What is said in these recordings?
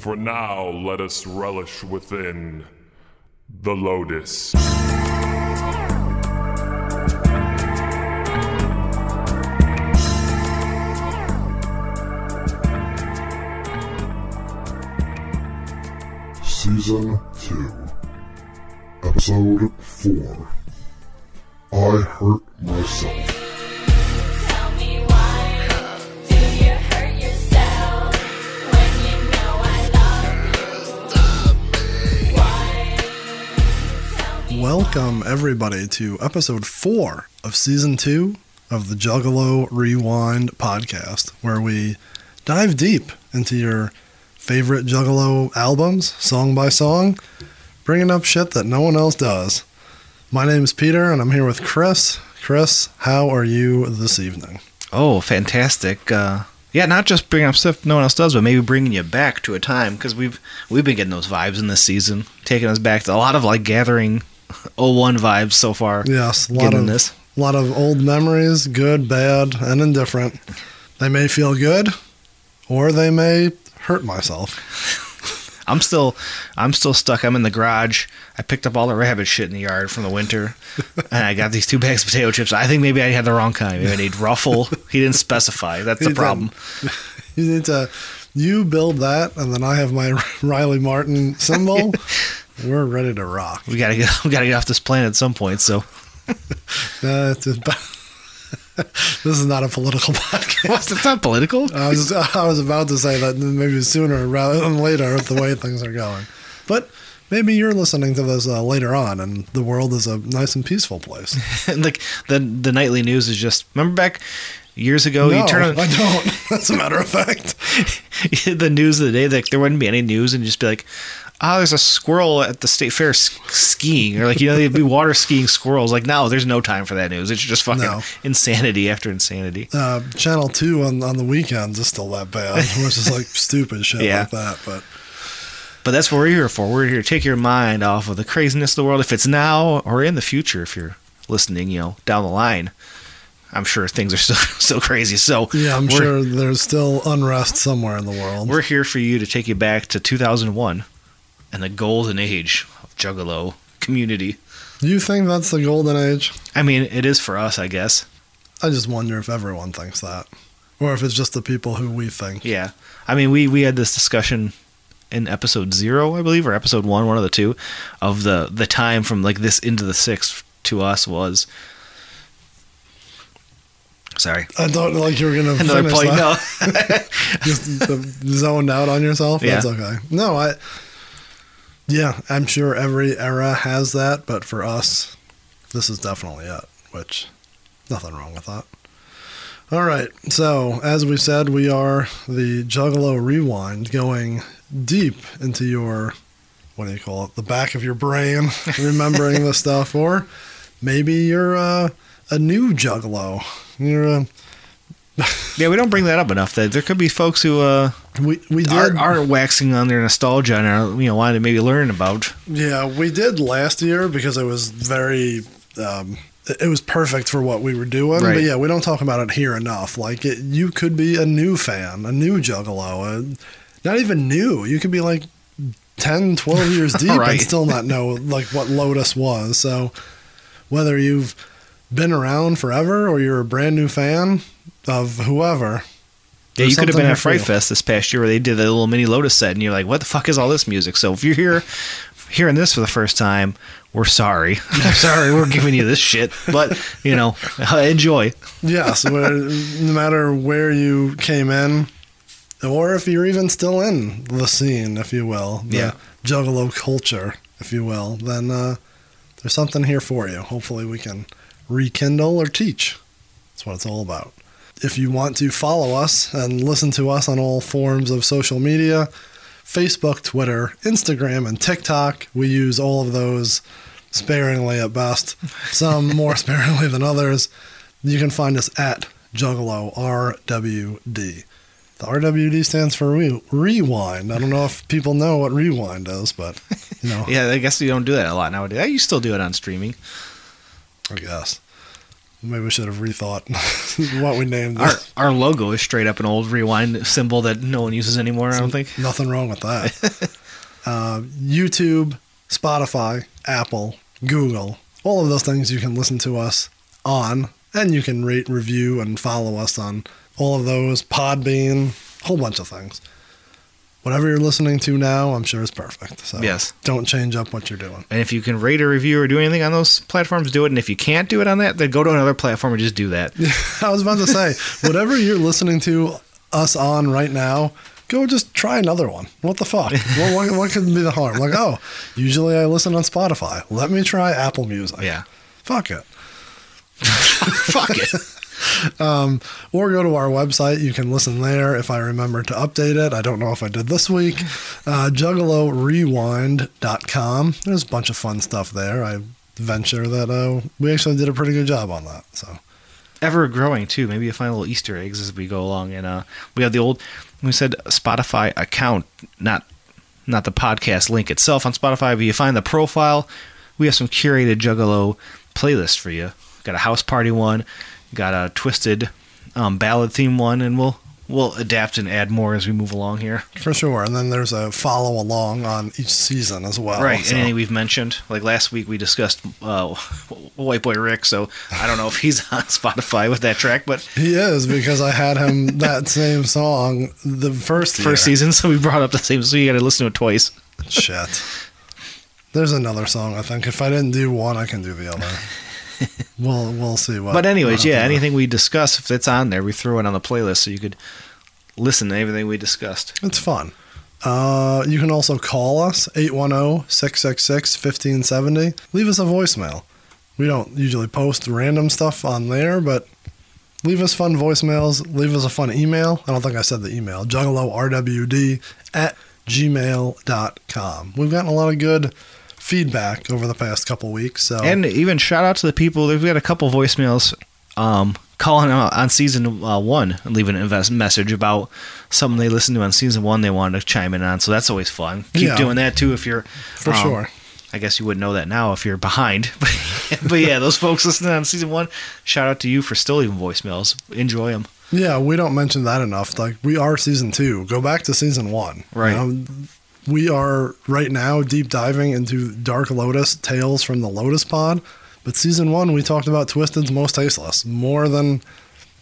For now, let us relish within the lotus. Season 2, Episode 4 I Hurt Myself. Welcome, everybody, to episode four of season two of the Juggalo Rewind podcast, where we dive deep into your favorite Juggalo albums, song by song, bringing up shit that no one else does. My name is Peter, and I'm here with Chris. Chris, how are you this evening? Oh, fantastic! Uh, yeah, not just bringing up stuff no one else does, but maybe bringing you back to a time because we've we've been getting those vibes in this season, taking us back to a lot of like gathering 01 vibes so far. Yes, a lot Getting of this. a lot of old memories, good, bad, and indifferent. They may feel good, or they may hurt myself. I'm still I'm still stuck. I'm in the garage. I picked up all the rabbit shit in the yard from the winter, and I got these two bags of potato chips. I think maybe I had the wrong kind. Maybe I need Ruffle. He didn't specify. That's the He problem. You need to you build that, and then I have my Riley Martin symbol. We're ready to rock. We gotta get we gotta get off this planet at some point. So Uh, this is not a political podcast. what's it's not political. I was I was about to say that maybe sooner rather than later with the way things are going, but maybe you're listening to this uh, later on, and the world is a nice and peaceful place. And like the the nightly news is just remember back years ago no, you turn on I don't. As a matter of fact, the news of the day like there wouldn't be any news and just be like oh there's a squirrel at the state fair skiing or like you know they'd be water skiing squirrels like no there's no time for that news it's just fucking No. insanity after insanity uh, Channel Two on on the weekends is still that bad, which is like stupid shit Yeah. like that. But but that's what we're here for we're here to take your mind off of the craziness of the world if it's now or in the future if you're listening you know down the line i'm sure things are still so crazy so yeah, I'm sure there's still unrest somewhere in the world. We're here for you to take you back to 2001 and the golden age of Juggalo community. you think that's the golden age? I mean, it is for us, I guess. I just wonder if everyone thinks that, or if it's just the people who we think. Yeah. I mean, we we had this discussion in episode zero, I believe, or episode one, one of the two, of the the time from like this into the sixth to us was. Sorry. I thought like you were gonna Another finish point. that. No. just zoned out on yourself. Yeah. That's okay. No, I. Yeah, I'm sure every era has that, but for us, this is definitely it. Which, nothing wrong with that. All right. So as we said, we are the Juggalo Rewind, going deep into your, what do you call it, the back of your brain, remembering the stuff, or maybe you're uh, a new Juggalo. You're a yeah, we don't bring that up enough. That there could be folks who uh, we we are, are waxing on their nostalgia and are you know wanting to maybe learn about. Yeah, we did last year because it was very. Um, it was perfect for what we were doing, but yeah, we don't talk about it here enough. Like, it, you could be a new fan, a new Juggalo, uh, not even new. You could be like 10, 12 years deep and still not know like what Lotus was. So, whether you've been around forever or you're a brand new fan of whoever, Yeah, you could have been at Fright. Fest this past year where they did the little mini Lotus set, and you're like, "What the fuck is all this music?" So if you're here, hearing this for the first time, we're sorry. I'm sorry, we're giving you this shit, but you know, enjoy. Yes, where, no matter where you came in, or if you're even still in the scene, if you will, the Yeah. Juggalo culture, if you will, then uh, there's something here for you. Hopefully, we can rekindle or teach. That's what it's all about. If you want to follow us and listen to us on all forms of social media Facebook, Twitter, Instagram, and TikTok, we use all of those sparingly at best, some more sparingly than others. You can find us at Juggalo RWD. The RWD stands for re- rewind. I don't know if people know what rewind is, but you know, Yeah, I guess you don't do that a lot nowadays. You still do it on streaming. I guess. Maybe we should have rethought what we named Our this. our logo is straight up an old rewind symbol that no one uses anymore. I don't think. Nothing wrong with that. uh, YouTube, Spotify, Apple, Google, all of those things you can listen to us on, and you can rate, review, and follow us on all of those. Podbean, whole bunch of things. Whatever you're listening to now, I'm sure is perfect. So Yes. don't change up what you're doing. And if you can rate or review or do anything on those platforms, do it. And if you can't do it on that, then go to another platform and just do that. I was about to say, whatever you're listening to us on right now, go just try another one. What the fuck? what, what, what could be the harm? Like, oh, usually I listen on Spotify. Let me try Apple Music. Yeah. Fuck it. Fuck it. Or go to our website. You can listen there if I remember to update it. I don't know if I did this week. Uh, JuggaloRewind.com. There's a bunch of fun stuff there. I venture that uh, we actually did a pretty good job on that. So Ever growing too. Maybe you find little Easter eggs as we go along. And uh, we have the old, we said Spotify account, not not the podcast link itself on Spotify, but you find the profile. We have some curated Juggalo playlist for you. Got a house party one, got a twisted um, ballad theme one, and we'll we'll adapt and add more as we move along here. for sure. And then there's a follow along on each season as well. Right. So. Anything we've mentioned, like last week we discussed uh, White Boy Rick, so I don't know if he's on Spotify with that track, but He is because I had him that same song the first year. first season, so we brought up the same, so you got to listen to it twice. Shit. There's another song I think. If I didn't do one, I can do the other. We'll we'll see what. But anyways, yeah, anything we discuss, if it's on there, we throw it on the playlist so you could listen to everything we discussed. It's fun. Uh, you can also call us 810-666-1570. Leave us a voicemail. We don't usually post random stuff on there, but leave us fun voicemails. Leave us a fun email. I don't think I said the email. juggalorwd at gmail.com. We've gotten a lot of good feedback over the past couple weeks. So And even shout out to the people. We've got a couple voicemails um, calling out on season uh, one and leaving a invest- message about something they listened to on season one they wanted to chime in on. So that's always fun. Keep Yeah. doing that too if you're. For um, sure. I guess you wouldn't know that now if you're behind. but yeah, those folks listening on season one, shout out to you for still leaving voicemails. Enjoy them. Yeah, we don't mention that enough. Like we are season two. Go back to season one. Right. know, we are right now deep diving into Dark Lotus Tales from the Lotus Pod. But season one, we talked about Twisted's most tasteless more than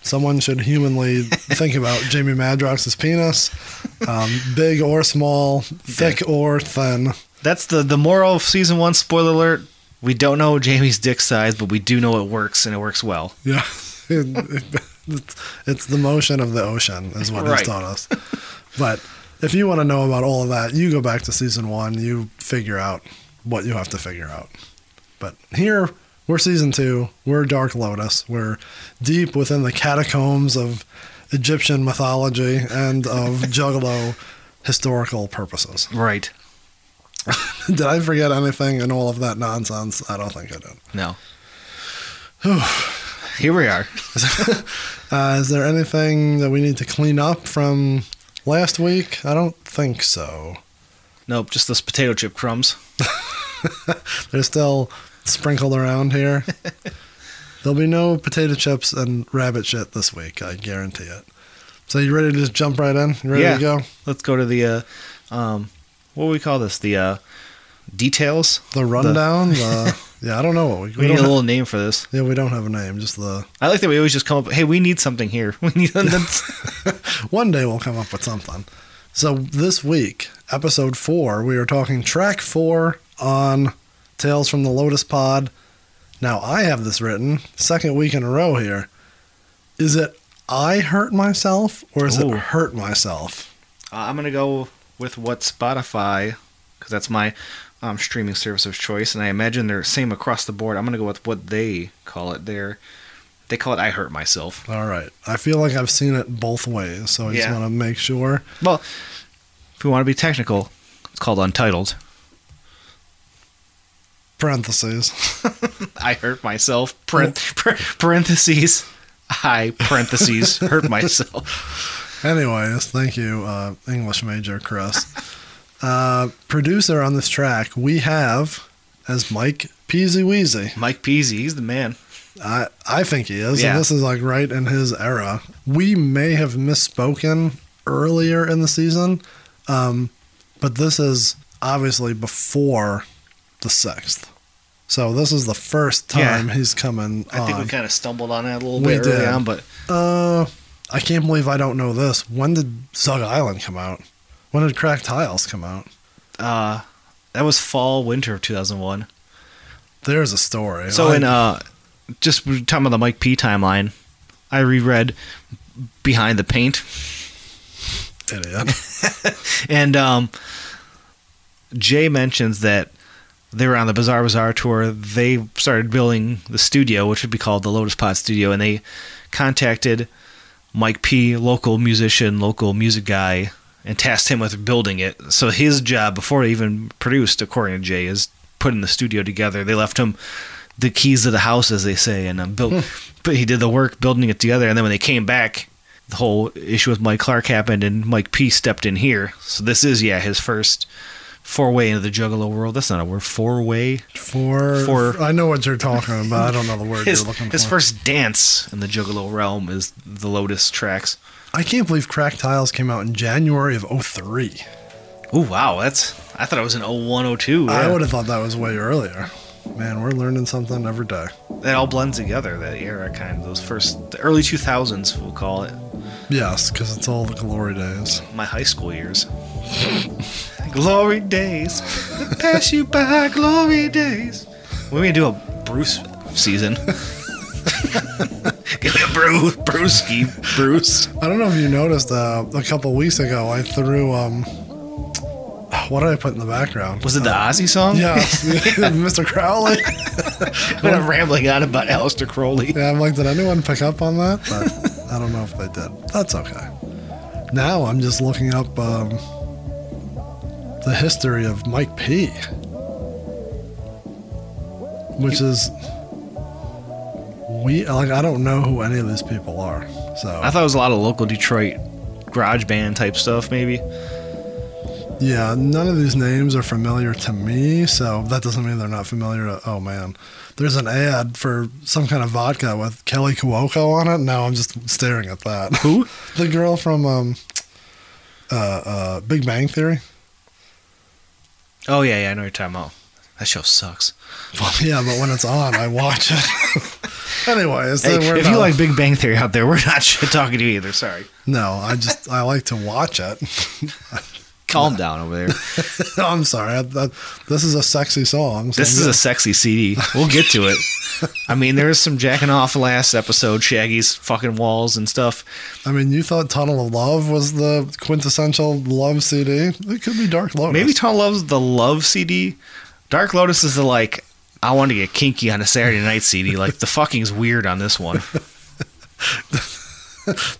someone should humanly think about Jamie Madrox's penis, um, big or small, thick or thin. That's the the moral of season one. Spoiler alert: we don't know Jamie's dick size, but we do know it works and it works well. Yeah. it's, it's the motion of the ocean, is what Right. it's taught us. But if you want to know about all of that, you go back to season one, you figure out what you have to figure out. But here, we're season two, we're Dark Lotus, we're deep within the catacombs of Egyptian mythology and of Juggalo historical purposes. Right? Did I forget anything in all of that nonsense? I don't think I did. No. Here we are. Uh, is there anything that we need to clean up from last week? I don't think so. Nope, just those potato chip crumbs. They're still sprinkled around here. There'll be no potato chips and rabbit shit this week. I guarantee it. So you ready to just jump right in? You ready Yeah. to go? Let's go to the uh, um, what do we call this? The uh, details. The rundown. The, yeah, I don't know what we, We, we need a little name for this. yeah, we don't have a name. Just the I like that we always just come up. Hey, we need something here. We need. one day we'll come up with something. So this week, episode four, we are talking track four on Tales from the Lotus Pod. Now I have this written second week in a row here. Is it I hurt myself or is Ooh. it hurt myself? Uh, I'm gonna go with what Spotify, because that's my um, streaming service of choice, and I imagine they're same across the board. I'm gonna go with what they call it. There, they call it "I hurt myself." All right. I feel like I've seen it both ways, so I just want to make sure. Well, if we want to be technical, it's called Untitled. Parentheses. I hurt myself. Parenth- parentheses. I parentheses hurt myself. Anyways, thank you, uh, English major Chris. Uh, producer on this track, we have as Mike Peasy Weezy. Mike Peasy, he's the man. I I think he is, Yeah. and this is like right in his era. We may have misspoken earlier in the season, um, but this is obviously before the sixth. So this is the first Yeah. time he's coming I think we kind of stumbled on that a little We bit early did. on, but uh, I can't believe I don't know this. When did Zug Island come out? When did Cracked Tiles come out? uh, that was fall winter of 2001. There's a story. So I- in uh, just we talking about the Mike P timeline, I reread Behind the Paint, idiot. and um, Jay mentions that they were on the Bizarre Bazaar tour. They started building the studio, which would be called the Lotus Pod Studio, and they contacted Mike P, local musician, local music guy, and tasked him with building it. So his job, before they even produced, according to Jay, is putting the studio together. They left him the keys to the house, as they say, and um, built. but he did the work building it together. And then when they came back, the whole issue with Mike Clark happened, and Mike P stepped in here. So this is yeah his first four-way into the Juggalo world. That's not a word. Four-way. For, For- I know what you're talking about. I don't know the word His, you're looking for. his first dance in the Juggalo realm is the Lotus tracks. I can't believe Crack Tiles came out in January of 03. Oh wow, that's I thought it was an 0102. I yeah. would have thought that was way earlier. Man, we're learning something every day. It all blends together. That era, kind of those first, the early 2000s, we'll call it. Yes, because it's all the glory days. My high school years. glory days, pass you by. Glory days. We're gonna do a Bruce season. Give me a Bruce, Brewski, Bruce. I don't know if you noticed uh, a couple weeks ago, I threw, um, what did I put in the background? Was it the Ozzy song? Yes, Mr. Crowley. I'm rambling on about Aleister Crowley. Yeah, I'm like, did anyone pick up on that? But I don't know if they did. That's okay. Now I'm just looking up um, the history of Mike P, which is we like. I don't know who any of these people are. So I thought it was a lot of local Detroit garage band type stuff, maybe. yeah, none of these names are familiar to me. So that doesn't mean they're not familiar to. Oh man, there's an ad for some kind of vodka with Kelly Cuoco on it. Now I'm just staring at that. Who? The girl from um, uh, uh, Big Bang Theory. Oh yeah, yeah, I know you're talking about. That show sucks. Well, yeah, but when it's on, I watch it. Anyways, Hey, if not- you like Big Bang Theory out there, we're not shit talking to you either. Sorry. no, I just I like to watch it. Calm down over there. I'm sorry. I, that, this is a sexy song. so This I'm is a gonna- sexy CD. We'll get to it. I mean, there was some jacking off last episode, Shaggy's fucking walls and stuff. I mean, you thought Tunnel of Love was the quintessential love CD. It could be Dark Lotus. Maybe Tom loves the Love CD. Dark Lotus is the like, I want to get kinky on a Saturday night CD. Like the fucking's weird on this one.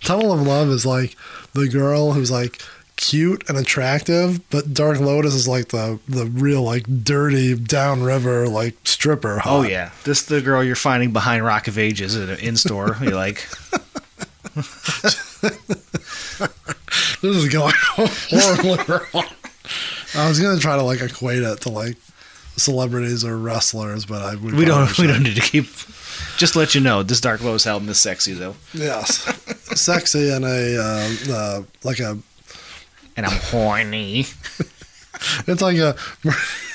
Tunnel of Love is like the girl who's like cute and attractive, but Dark Lotus is like the the real like dirty downriver like stripper. Oh yeah, this the girl you're finding behind Rock of Ages an in store. You like? this is going horribly wrong. I was gonna try to like equate it to like celebrities or wrestlers, but I We don't. We don't need to keep. Just let you know, this Dark Lotus album is sexy though, Yes, sexy and a uh, uh, like a and I'm horny. it's like a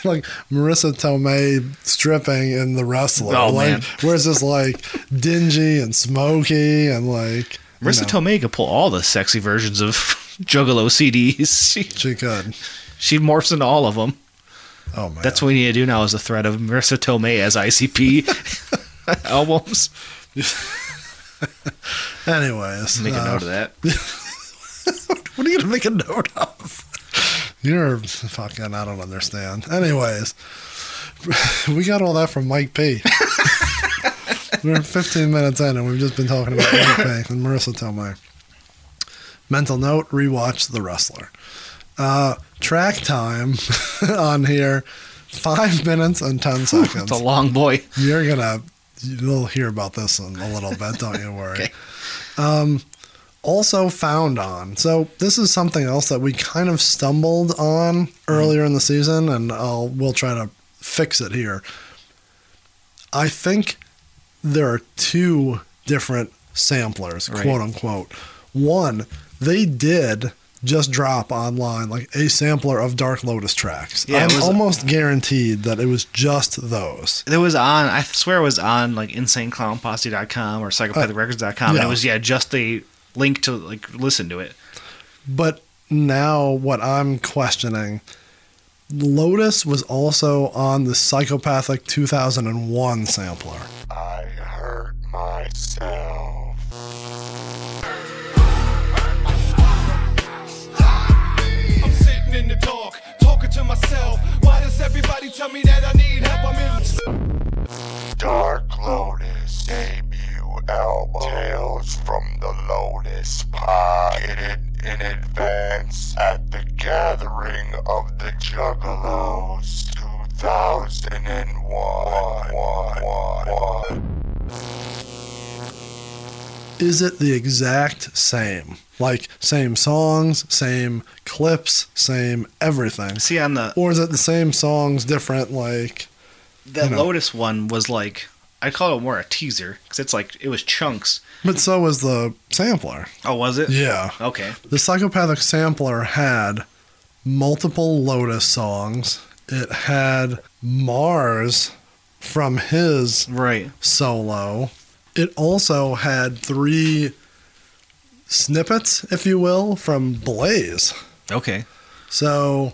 like Marisa Tomei stripping in the wrestler. Oh, like man. where's this like dingy and smoky and like you Marisa know, Tomei could pull all the sexy versions of Juggalo CDs. She, she could. she morphs into all of them. Oh man, That's what we need to do now. Is a threat of Marisa Tomei as ICP albums. Anyways, Make a uh, note of that. What are you gonna make a note of? You're fucking. I don't understand. Anyways, we got all that from Mike P. We're 15 minutes in, and we've just been talking about Mike P. and Marisa Tomei. Mental note: rewatch The Wrestler. Uh, track time on here: five minutes and ten seconds. It's a long boy. You're gonna you'll hear about this in a little bit, don't you worry. Okay. Um also found on. So this is something else that we kind of stumbled on earlier in the season and I'll we'll try to fix it here. I think there are two different samplers, Right. quote unquote. One, they did just drop online like a sampler of Dark Lotus tracks. Yeah, I'm was- almost guaranteed that it was just those. It was on. I swear it was on like InsaneClownPosse.com or PsychopathiCRecords.com. And yeah. it uh, was yeah, just a link to like listen to it. But now what I'm questioning Lotus was also on the Psychopathic 2001 sampler. I hurt myself. Myself. Why does everybody tell me that I need help? I'm in. Dark Lotus debut album. Tales from the Lotus Pod. Get it in advance at the gathering of the Juggalos 2001. Is it the exact same? Like same songs, same clips, same everything? See on the Or is it the same songs, different like that you know. Lotus one was like I call it more a teaser because it's like it was chunks. but so was the sampler. Oh, was it? Yeah. Okay. The psychopathic sampler had multiple Lotus songs. It had Mars from his Right. solo. It also had three snippets, if you will, from Blaze. Okay. So,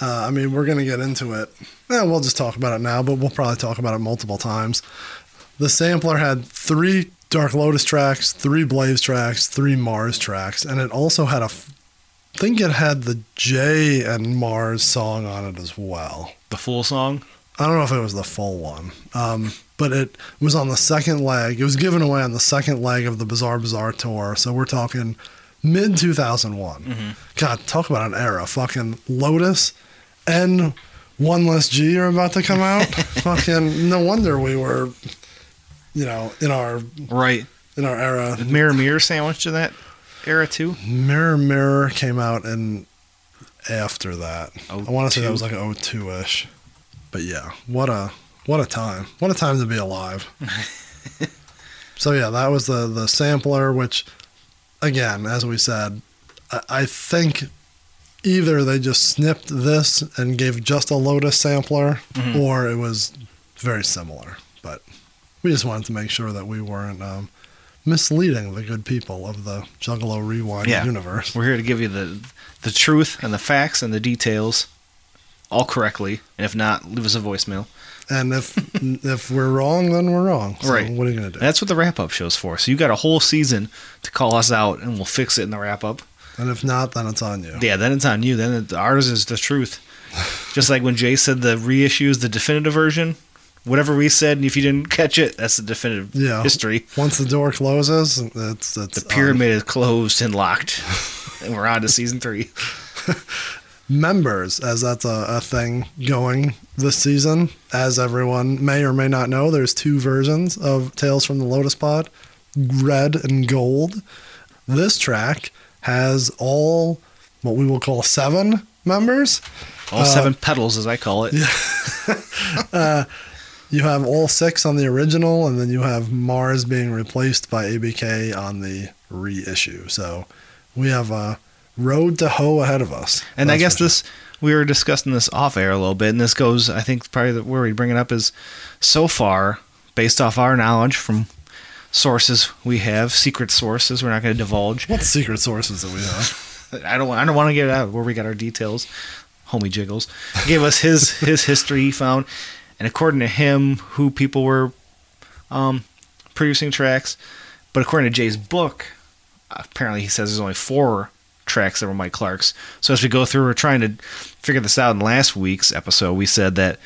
uh, I mean, we're going to get into it. Eh, we'll just talk about it now, but we'll probably talk about it multiple times. The sampler had three Dark Lotus tracks, three Blaze tracks, three Mars tracks, and it also had a. f- I think it had the Jay and Mars song on it as well. The full song. I don't know if it was the full one, um, but it was on the second leg. It was given away on the second leg of the Bizarre Bazaar tour. So we're talking mid 2001. Mm-hmm. God, talk about an era. Fucking Lotus and One Less G are about to come out. Fucking no wonder we were, you know, in our Right. in our era. Mirror Mirror sandwich to that era too. Mirror Mirror came out in after that. Oh, I want to say that was like 02 ish. But yeah, what a what a time. What a time to be alive. so yeah, that was the the sampler which again, as we said, I, I think either they just snipped this and gave just a Lotus sampler or it was very similar. But we just wanted to make sure that we weren't um, misleading the good people of the Juggalo Rewind Yeah. universe. We're here to give you the the truth and the facts and the details all correctly. And if not, leave us a voicemail. And if if we're wrong, then we're wrong. So Right. What are you gonna do? That's what the wrap up show's for. So you got a whole season to call us out, and we'll fix it in the wrap up. And if not, then it's on you. Yeah, then it's on you. Then it, ours is the truth. Just like when Jay said the reissue is the definitive version. Whatever we said, and if you didn't catch it, that's the definitive Yeah. history. Once the door closes, it's it's The pyramid is closed and locked, and we're on to season three. members, as that's a, a thing going this season. As everyone may or may not know, there's two versions of Tales from the Lotus Pod, red and gold. This track has all what we will call seven members. All seven uh, petals, as I call it. Yeah, uh, You have all six on the original, and then you have Mars being replaced by ABK on the reissue. So we have a road to hoe ahead of us. And I guess sure. this we were discussing this off air a little bit, and this goes. I think probably the, where we bring it up is so far based off our knowledge from sources we have, secret sources. We're not going to divulge. What secret sources do we have? I don't. I don't want to get out where we got our details. Homie Jiggles gave us his his history he found, and according to him, who people were um, producing tracks, but according to Jay's book, apparently he says there's only four tracks that were Mike Clark's. So as we go through, we're trying to figure this out. In last week's episode, we said that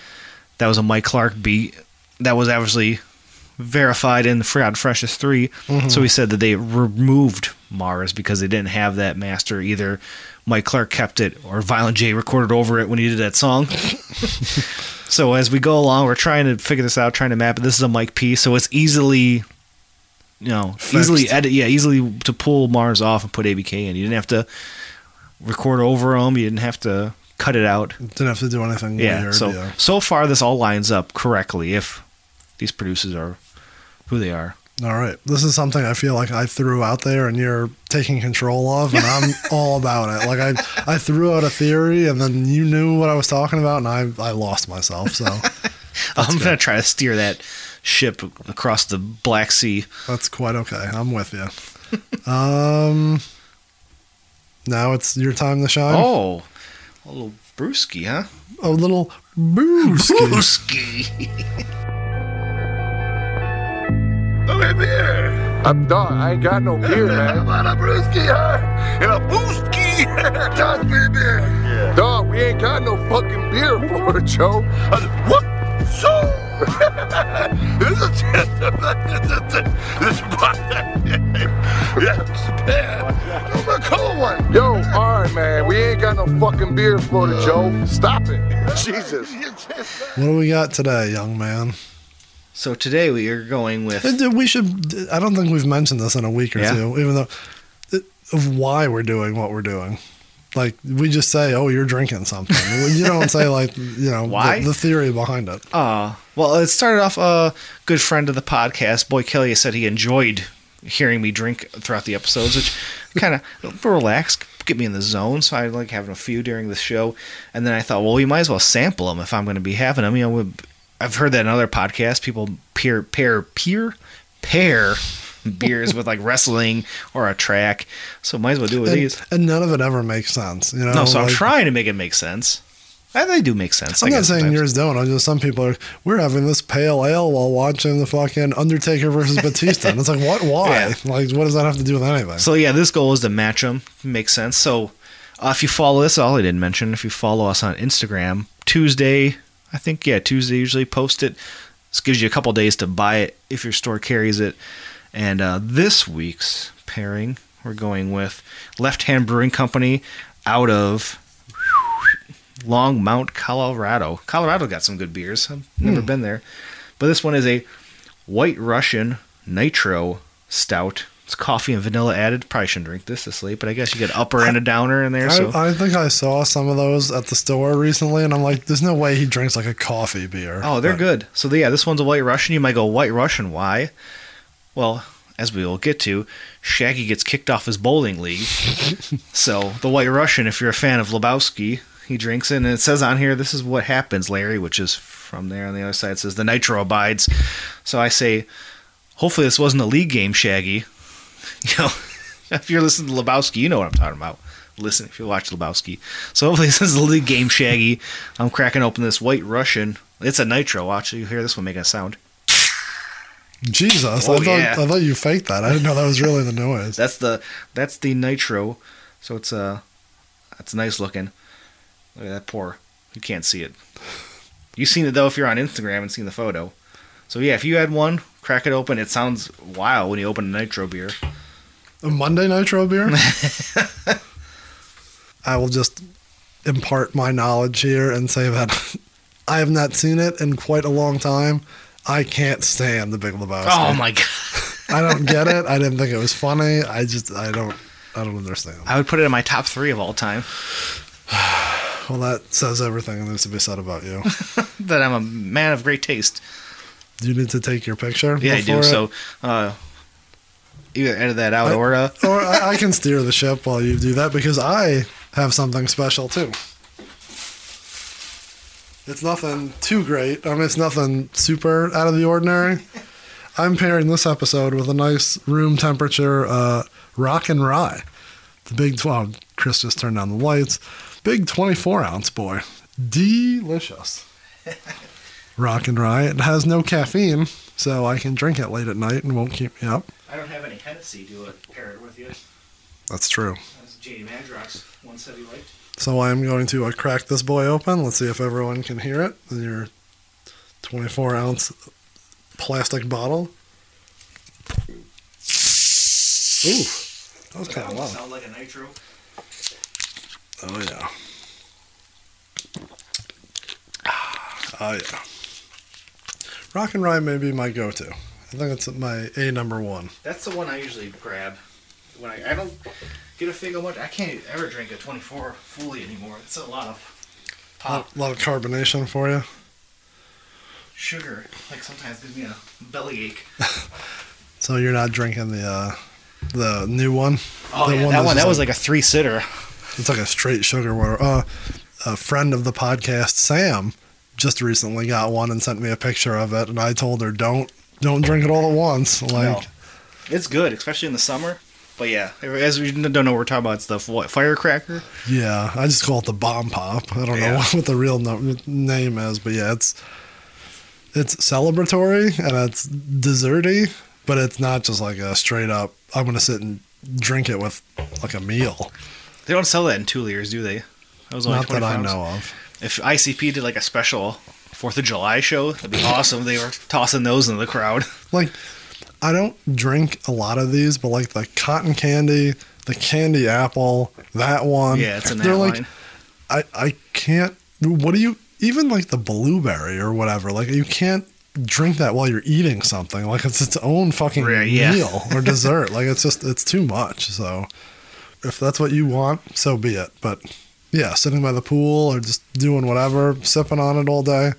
that was a Mike Clark beat that was obviously verified in the Forgotten Freshness 3. Mm-hmm. So we said that they removed Mars because they didn't have that master. Either Mike Clark kept it or Violent J recorded over it when he did that song. so as we go along, we're trying to figure this out, trying to map it. This is a Mike P, so it's easily. You know, easily edit, yeah, easily to pull Mars off and put ABK in. You didn't have to record over them. You didn't have to cut it out. Didn't have to do anything Yeah. weird. so yeah. so far, this all lines up correctly if these producers are who they are. All right. This is something I feel like I threw out there and you're taking control of, and I'm all about it. Like I, I threw out a theory, and then you knew what I was talking about, and I, I lost myself. So I'm gonna try to steer that ship across the Black Sea. that's quite okay. I'm with you. Um, now it's your time to shine. Oh, a little brewski, huh? a little boost. Brewski. Come here. I'm done. I ain't got no beer, man. want a brewski, huh? And a boostki. Toss me a beer. Yeah. Dog, we ain't got no fucking beer for it, Joe. What? So? this is this is yeah, it's bad. I'm a cold one. Yo, all right, man. We ain't got no fucking beer for it, Joe. Stop it. Jesus. What do we got today, young man? So today we are going with uh, We should. I don't think we've mentioned this in a week or Yeah. two, even though uh, of why we're doing what we're doing. Like we just say, "Oh, you're drinking something." you don't say like, you know, Why? The, the theory behind it. Uh, well, it started off a good friend of the podcast, Boy Kelly, said he enjoyed hearing me drink throughout the episodes, which kind of relax, get me in the zone. So I like having a few during the show, and then I thought, well, we might as well sample them if I'm going to be having them. You know, I've heard that in other podcasts, people peer pair peer pair beers with like wrestling or a track. So might as well do it with And, these. and none of it ever makes sense. You know. No, so I'm trying to make it make sense. And they do make sense. I'm I not saying sometimes. yours don't. I'm just some people are. We're having this pale ale while watching the fucking Undertaker versus Batista, and it's like, what? Why? Yeah. Like, what does that have to do with anything? So yeah, this goal is to match them. Makes sense. So uh, if you follow this, all I didn't mention, if you follow us on Instagram, Tuesday, I think yeah, Tuesday usually post it. This gives you a couple days to buy it if your store carries it. And uh, this week's pairing, we're going with Left Hand Brewing Company out of Longmont, Colorado. Colorado got some good beers. I've never been there, but this one is a White Russian Nitro Stout. It's coffee and vanilla added. Probably shouldn't drink this this late, but I guess you get upper and a downer in there. So I, I think I saw some of those at the store recently, and I'm like, there's no way he drinks like a coffee beer. Oh, they're But- good. So yeah, this one's a White Russian. You might go White Russian. Why? Well, as we will get to, Shaggy gets kicked off his bowling league. so the White Russian, if you're a fan of Lebowski, he drinks it, and it says on here, "This is what happens, Larry," which is from there on the other side. It says the nitro abides. So I say, hopefully this wasn't a league game, Shaggy. You know, if you're listening to Lebowski, you know what I'm talking about. Listen, if you watch Lebowski. So hopefully this is a league game, Shaggy. I'm cracking open this White Russian. It's a nitro. Watch you hear this one making a sound. Jesus, Oh, I thought yeah. I thought you faked that. I didn't know that was really the noise. That's the that's the nitro. So it's uh that's nice looking. Look at that pour. You can't see it. You've seen it though if you're on Instagram and seen the photo. So yeah, if you had one, crack it open. It sounds wild when you open a nitro beer. A Monday Nitro beer. I will just impart my knowledge here and say that I have not seen it in quite a long time. I can't stand the Big Lebowski. Oh my god. I don't get it. I didn't think it was funny. I just I don't I don't understand. I would put it in my top three of all time. Well, that says everything that needs to be said about you. That I'm a man of great taste. you need to take your picture. Yeah, I do. it? So uh either edit that out I- or uh or I, I can steer the ship while you do that because I have something special too. It's nothing too great. I mean, it's nothing super out of the ordinary. I'm pairing this episode with a nice room temperature uh, rock and rye. The big 12. Chris just turned on the lights. Big 24 ounce boy. Delicious. rock and rye. It has no caffeine, so I can drink it late at night and won't keep me up. I don't have any Hennessy to pair it with you. That's true. That's J.D. Madrox one said he liked. So I'm going to uh, crack this boy open. Let's see if everyone can hear it in your 24 ounce plastic bottle. Ooh, that was kind of loud. Sound like a nitro. Oh yeah. Oh yeah. Rock and Rye may be my go-to. I think it's my A number one. That's the one I usually grab. When I, I don't get a Faygo much, I can't ever drink a 24 fully anymore. It's a lot of pop. lot, lot of carbonation for you. Sugar, like sometimes gives me a bellyache. So you're not drinking the uh, the new one? Oh The yeah, one that one that was like a three sitter. It's like a straight sugar water. Uh, a friend of the podcast, Sam, just recently got one and sent me a picture of it, and I told her don't don't drink it all at once. Like, No. It's good, especially in the summer. But yeah, as we don't know what we're talking about, it's the what, firecracker. yeah, I just call it the bomb pop. I don't know what the real no- name is, but yeah, it's it's celebratory and it's desserty, but it's not just like a straight up. I'm gonna sit and drink it with like a meal. They don't sell that in two liters, do they? That was only Not that 20 I know of. If ICP did like a special Fourth of July show, that'd be awesome. They were tossing those in the crowd. Like, I don't drink a lot of these, but like the cotton candy, the candy apple, that one. Yeah, it's in they're like, line. I I can't. What do you even like the blueberry or whatever? Like you can't drink that while you're eating something. Like it's its own fucking Right, yeah. meal or dessert. like it's just it's too much. So if that's what you want, so be it. But yeah, sitting by the pool or just doing whatever, sipping on it all day.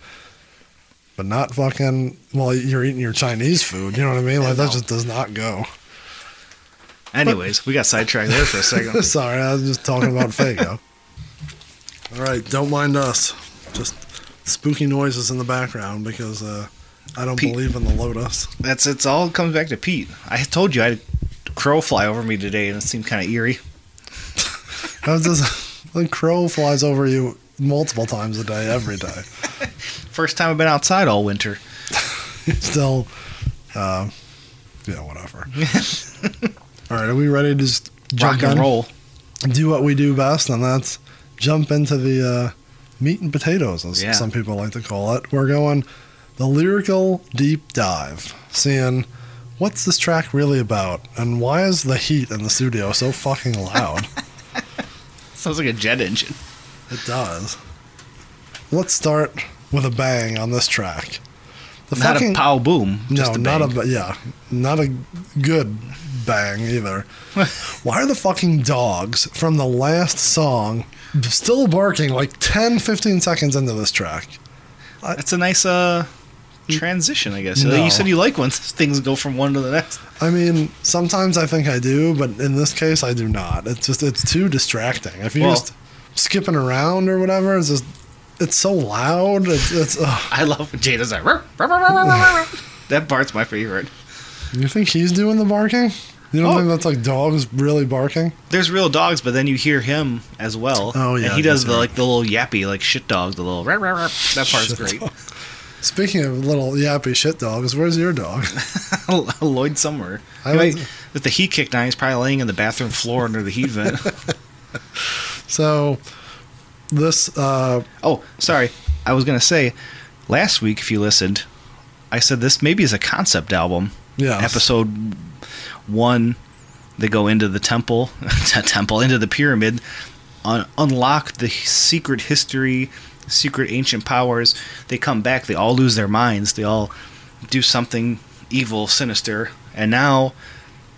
But not fucking while you're eating your Chinese food. You know what I mean? Like that just does not go. Anyways, we got sidetracked there for a second. Sorry, I was just talking about Faygo. All right, don't mind us. Just spooky noises in the background because uh, I don't Pete. believe in the Lotus. That's it's all comes back to Pete. I told you I had a crow fly over me today, and it seemed kind of eerie. How's this? The crow flies over you multiple times a day, every day. First time I've been outside all winter. Still, uh, yeah, whatever. All right, are we ready to just jump Rock and in? roll. do what we do best, and that's jump into the uh, meat and potatoes, as Yeah. some people like to call it. We're going the lyrical deep dive, seeing what's this track really about, and why is the heat in the studio so fucking loud? Sounds like a jet engine. it does. Let's start with a bang on this track. The Not fucking a pow boom. no, just a not a yeah, not a good bang either. Why are the fucking dogs from the last song still barking like 10, 15 seconds into this track? That's a nice uh transition, I guess. No. You said you like when things go from one to the next. I mean, sometimes I think I do, but in this case, I do not. It's just it's too distracting. If you're Well- just skipping around or whatever, it's just it's so loud. It's, it's. I love when Jada's like. That part's my favorite. you think he's doing the barking? You don't Oh. think that's like dogs really barking? There's real dogs, but then you hear him as well. Oh, yeah, and he does the right. like the little yappy like shit dog, the little. "Ruh, ruh, ruh." That part's Shit great. dog. Speaking of little yappy shit dogs, where's your dog? Lloyd somewhere. I He might- was- with the heat kicked on, he's probably laying in the bathroom floor under the heat vent. So this uh oh, sorry. I was gonna say, last week if you listened, I said this maybe is a concept album. yeah Episode one, they go into the temple, temple into the pyramid, un- unlock the secret history, secret ancient powers. They come back. They all lose their minds. They all do something evil, sinister, and now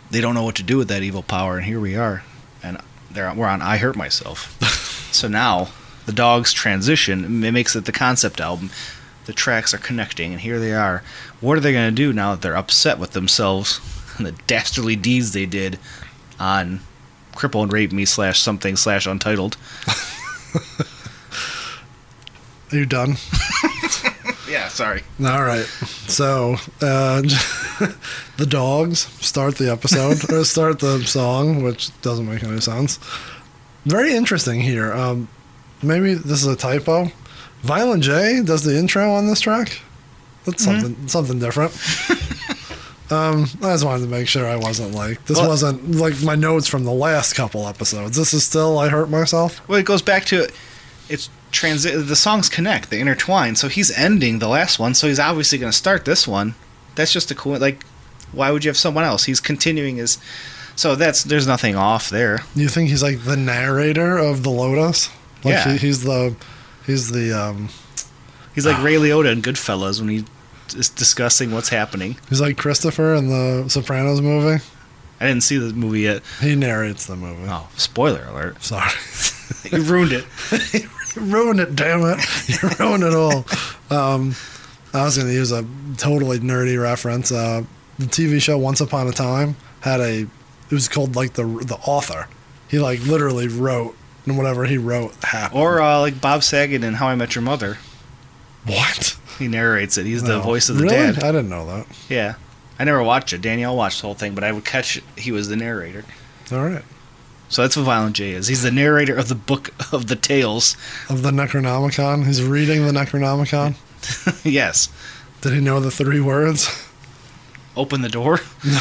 they don't know what to do with that evil power. And here we are, and they're we're on I hurt myself. so now the dogs transition. It makes it the concept album. The tracks are connecting, and here they are. What are they going to do now that they're upset with themselves and the dastardly deeds they did on Cripple and Rape Me slash something slash Untitled? are you done? Yeah, sorry. All right. So uh the dogs start the episode or start the song, which doesn't make any sense. Very interesting here. Um maybe this is a typo. Violent J does the intro on this track. That's Mm-hmm. something something different. um, I just wanted to make sure I wasn't like this Well- wasn't like my notes from the last couple episodes. This is still I hurt myself. Well, it goes back to it's transit. The songs connect, they intertwine. So he's ending the last one, so he's obviously going to start this one. That's just a cool. Like, why would you have someone else? He's continuing his. So that's there's nothing off there. You think he's like the narrator of the Lotus? Like Yeah. he, he's the he's the um He's like Ray Liotta in Goodfellas when he is discussing what's happening. He's like Christopher in the Sopranos movie. I didn't see the movie yet. He narrates the movie. Oh, spoiler alert! Sorry. You ruined it. you ruined it, damn it. You ruined it all. Um, I was going to use a totally nerdy reference. Uh, the TV show Once Upon a Time had a. It was called like the the author. He like literally wrote and whatever he wrote happened. Or uh, like Bob Saget in How I Met Your Mother. what? He narrates it. He's the No. voice of the really? dad. I didn't know that. Yeah. I never watched it. Danielle watched the whole thing, but I would catch it. he was the narrator. All right. So that's what Violent J is. He's the narrator of the book of the tales. Of the Necronomicon, he's reading the Necronomicon. yes. Did he know the three words? Open the door.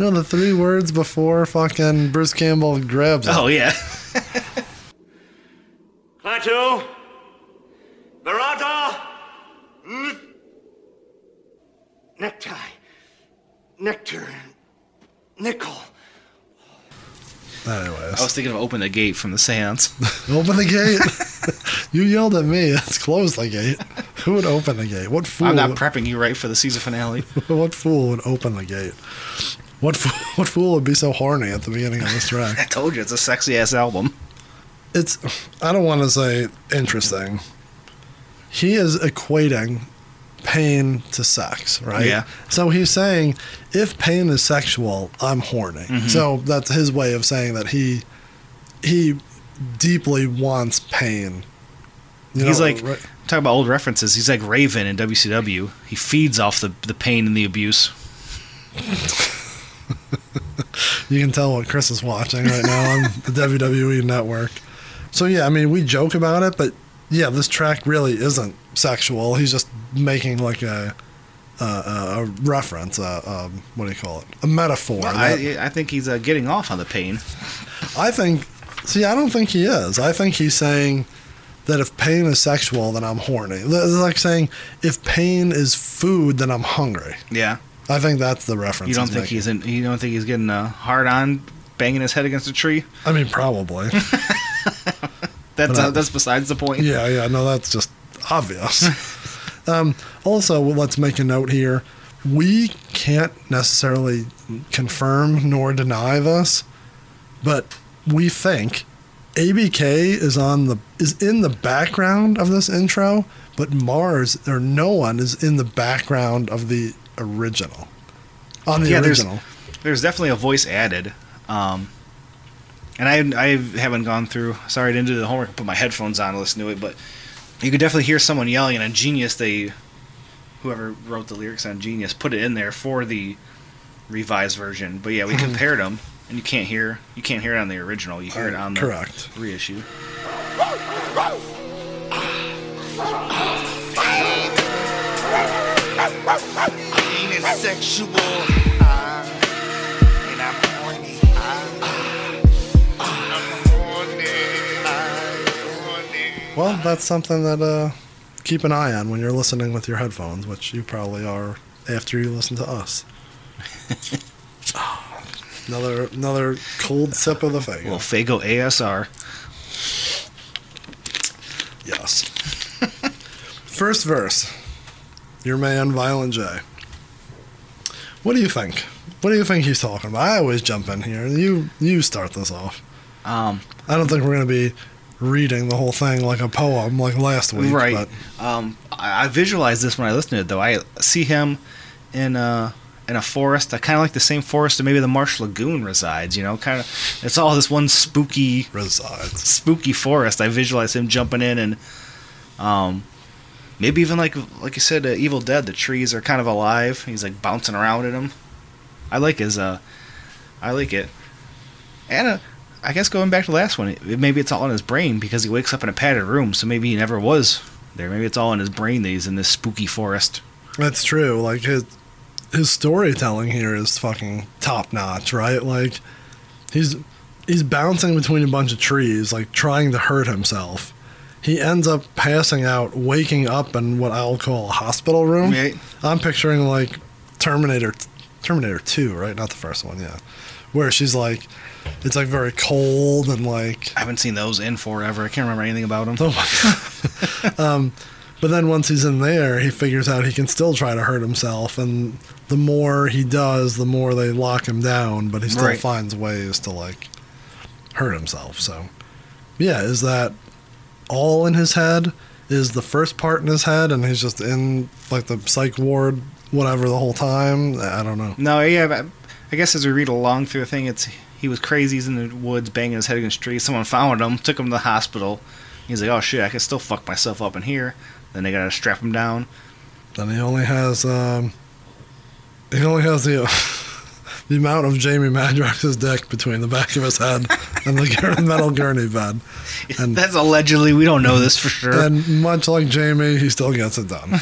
No, the three words before fucking Bruce Campbell grabs it. Oh yeah. Klaatu, Barada, mm, necktie, nectar, nickel. Anyways, I was thinking of open the gate from the seance. open the gate. you yelled at me. Let's close the gate. Who would open the gate? What fool? I'm not prepping you right for the season finale. what fool would open the gate? What fool, what fool would be so horny at the beginning of this track? I told you it's a sexy ass album. it's I don't want to say interesting. He is equating pain to sex, right? Yeah. So he's saying if pain is sexual, I'm horny. Mm-hmm. So that's his way of saying that he he deeply wants pain. You He's know, like right- talk about old references. He's like Raven in WCW. He feeds off the the pain and the abuse. you can tell what Chris is watching right now on the WWE network. So yeah, I mean we joke about it, but yeah, this track really isn't sexual. He's just making like a a, reference, um what do you call it? A metaphor. that- I I think he's uh, getting off on the pain. I think. See, I don't think he is. I think he's saying that if pain is sexual, then I'm horny. It's like saying if pain is food, then I'm hungry. Yeah. I think that's the reference. You don't he's think making. he's in? You don't think he's getting uh, hard on, banging his head against a tree? I mean, probably. That's uh, that's besides the point. yeah, yeah. No, that's just obvious. um, also, let's make a note here. We can't necessarily confirm nor deny this, but we think ABK is on the is in the background of this intro, but Mars or no one is in the background of the original. On the Yeah, there's- original. There's definitely a voice added. Um, and I I haven't gone through. Sorry, I didn't do the homework. and Put my headphones on to listen to it, but you could definitely hear someone yelling. And on Genius, they whoever wrote the lyrics on Genius put it in there for the revised version. But yeah, we compared them, and you can't hear you can't hear it on the original. You hear it on the Correct. reissue. Sexual. Ah, and I'm horny. Ah, I'm horny. I'm horny. Well, that's something that uh, keep an eye on when you're listening with your headphones, which you probably are after you listen to us. another another cold sip of the Well, Faygo. Faygo ASR. Yes. First verse. Your man, Violent J. What do you think? What do you think he's talking about? I always jump in here. You you start this off. Um, I don't think we're gonna be reading the whole thing like a poem like last week. right. But Um, I, I visualize this when I listen to it, though. I see him in a in a forest. I kind of like the same forest that maybe the Marsh Lagoon resides. You know, kind of. It's all this one spooky, resides. spooky forest. I visualize him jumping in and, um, maybe even like like you said, uh, Evil Dead. The trees are kind of alive. He's like bouncing around in them. I like his. Uh, I like it. And uh, I guess going back to the last one, it, maybe it's all in his brain because he wakes up in a padded room. So maybe he never was there. Maybe it's all in his brain that he's in this spooky forest. That's true. Like his his storytelling here is fucking top notch, right? Like he's he's bouncing between a bunch of trees, like trying to hurt himself. He ends up passing out, waking up in what I'll call a hospital room. Right. I'm picturing like Terminator Terminator 2, right? Not the first one, yeah. Where she's like it's like very cold and like I haven't seen those in forever. I can't remember anything about them. Oh my god. um, but then once he's in there, he figures out he can still try to hurt himself, and the more he does, the more they lock him down. But he still Right. finds ways to like hurt himself. So, yeah, is that all in his head? is the first part in his head, and he's just in like the psych ward, whatever, the whole time. I don't know. No, yeah, I guess as we read along through the thing, it's he was crazy. He's in the woods, banging his head against trees. Someone found him, took him to the hospital. He's like, "Oh shit, I can still fuck myself up in here." Then they gotta strap him down. Then he only has um, he only has the the amount of Jamie Madrox's dick between the back of his head and the metal gurney bed. And- That's allegedly. We don't know this for sure. And much like Jamie, he still gets it done.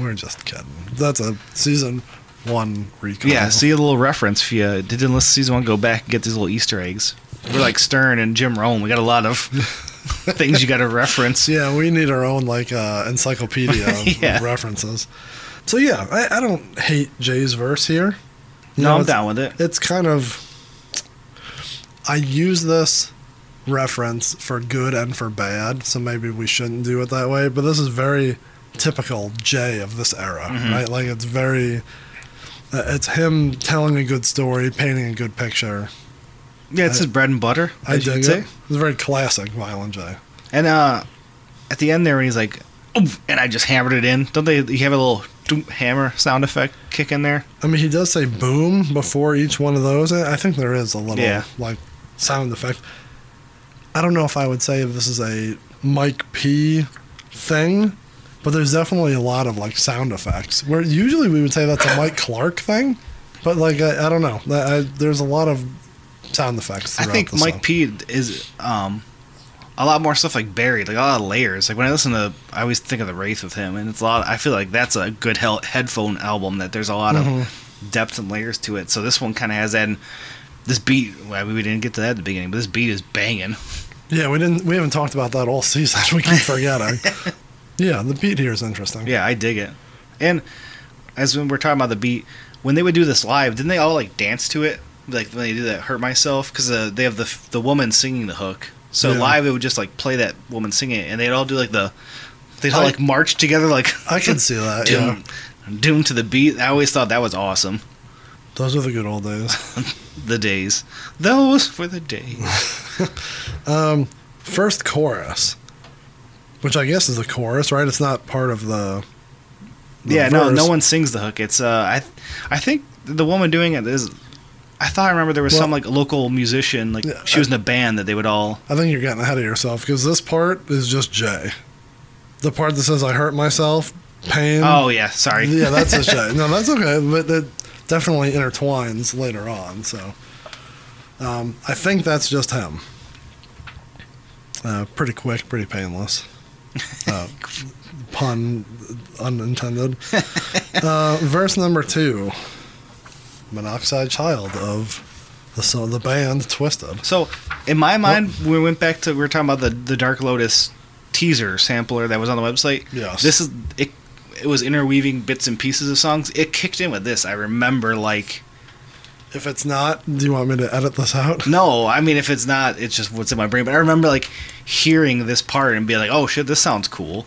We're just kidding. That's a season one recall. yeah, see a little reference if you didn't listen to season one. Go back and get these little Easter eggs. We're like Stern and Jim Rome. We got a lot of things you got to reference. Yeah, we need our own like uh, encyclopedia of Yeah. references. So yeah, I, I don't hate Jay's verse here. No, know, I'm down with it. It's kind of I use this reference for good and for bad, so maybe we shouldn't do it that way. But this is very typical Jay of this era, Mm-hmm. right? Like it's very. Uh, it's him telling a good story, painting a good picture. Yeah, it's his bread and butter. I dig it. It's very classic Violent J. And uh, at the end there, when he's like, and I just hammered it in. Don't they? You have a little doom hammer sound effect kick in there. I mean, he does say boom before each one of those. I think there is a little Yeah. like sound effect. I don't know if I would say if this is a Mike P thing, but there's definitely a lot of like sound effects. Where usually we would say that's a Mike Clark thing, but like I, I don't know. I, I, there's a lot of sound effects. I think Mike song. P is um a lot more stuff like buried, like a lot of layers. Like when I listen to, I always think of the Wraith with him, and it's a lot. I feel like that's a good hel- headphone album that there's a lot Mm-hmm. of depth and layers to it. So this one kind of has that. And this beat, well, we didn't get to that at the beginning, but this beat is banging. Yeah, we didn't. We haven't talked about that all season. We keep forgetting. yeah, the beat here is interesting. Yeah, I dig it. And as when we're talking about the beat, when they would do this live, didn't they all like dance to it? Like when they do that "Hurt Myself" because uh, they have the the woman singing the hook. So Yeah. live, it would just like play that woman singing it, and they'd all do like the they'd all I- like march together like I can see that. Yeah, doom doom to the beat. I always thought that was awesome. those are the good old days. The days, those were the days. first chorus, which I guess is the chorus, right? It's not part of the. the yeah, no, no one sings the hook. It's uh, I, I think the woman doing it is. I thought I remember there was Well- some like local musician, like Yeah, she was in a band that they would all. I think you're getting ahead of yourself because this part is just Jay. The part that says "I hurt myself," pain. Oh yeah, sorry. yeah, that's just Jay. No, that's okay, but it definitely intertwines later on. So, um, I think that's just him. Uh, pretty quick, pretty painless. Uh, pun unintended. Uh, verse number two. Monoxide Child of the song, the band Twiztid. So, in my mind, when we went back to we were talking about the the Dark Lotus teaser sampler that was on the website. Yes. This is it. It was interweaving bits and pieces of songs. It kicked in with this. I remember like If it's not, do you want me to edit this out? no, I mean if it's not, it's just what's in my brain. But I remember like hearing this part and being like, oh shit, this sounds cool.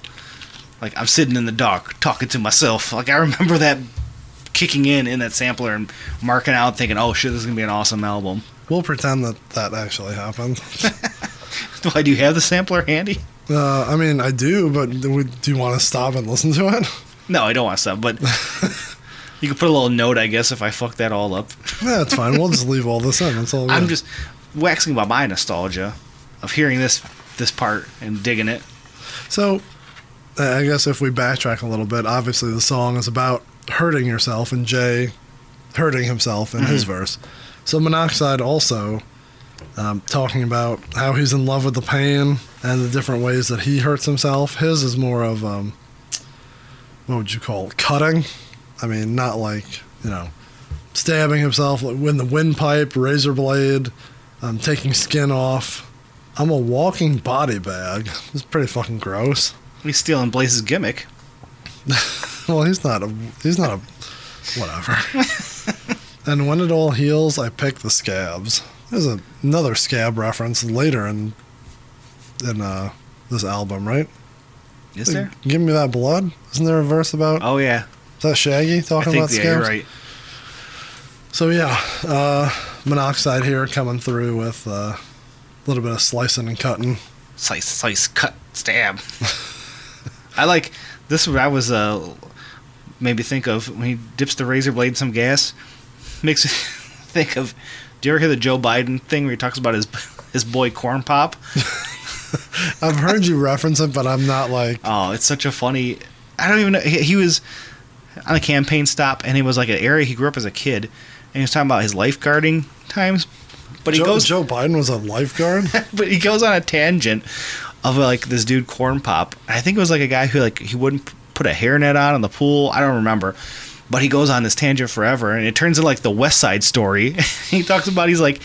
Like I'm sitting in the dark talking to myself. Like I remember that kicking in in that sampler and marking out, thinking, oh shit, this is gonna be an awesome album. We'll pretend that that actually happened. Why do you have the sampler handy? Uh, I mean, I do, but do you want to stop and listen to it? No, I don't want to stop, but you could put a little note, I guess, if I fuck that all up. Yeah, it's fine. We'll just leave all this in. That's all good. I'm just waxing about my nostalgia of hearing this this part and digging it. So, I guess if we backtrack a little bit, obviously the song is about hurting yourself and Jay hurting himself in his verse. So, Monoxide also um, talking about how he's in love with the pain and the different ways that he hurts himself. His is more of, um, what would you call it? Cutting. I mean, not like, you know, stabbing himself like with the windpipe, razor blade, um, taking skin off. I'm a walking body bag. It's pretty fucking gross. He's stealing Blaze's gimmick. Well, he's not a. He's not a. Whatever. and when it all heals, I pick the scabs. There's a, another scab reference later in in uh, this album, right? Is there? Give me that blood. Isn't there a verse about? Oh yeah, Is that Shaggy talking think about yeah, you're scabs? right. So yeah, uh, monoxide here coming through with uh, a little bit of slicing and cutting. Slice, slice, cut. stab. I like this. I was uh, maybe think of when he dips the razor blade in some gas. Makes me think of. Do you ever hear the Joe Biden thing where he talks about his his boy Corn Pop? I've heard you reference it, but I'm not like. Oh, it's such a funny. I don't even know. He, he was on a campaign stop, and he was like an area he grew up as a kid, and he was talking about his lifeguarding times. But he Joe, goes, Joe Biden was a lifeguard. but he goes on a tangent of like this dude Corn Pop. I think it was like a guy who like he wouldn't put a hairnet on in the pool. I don't remember. But he goes on this tangent forever, and it turns into like the West Side Story. he talks about he's like,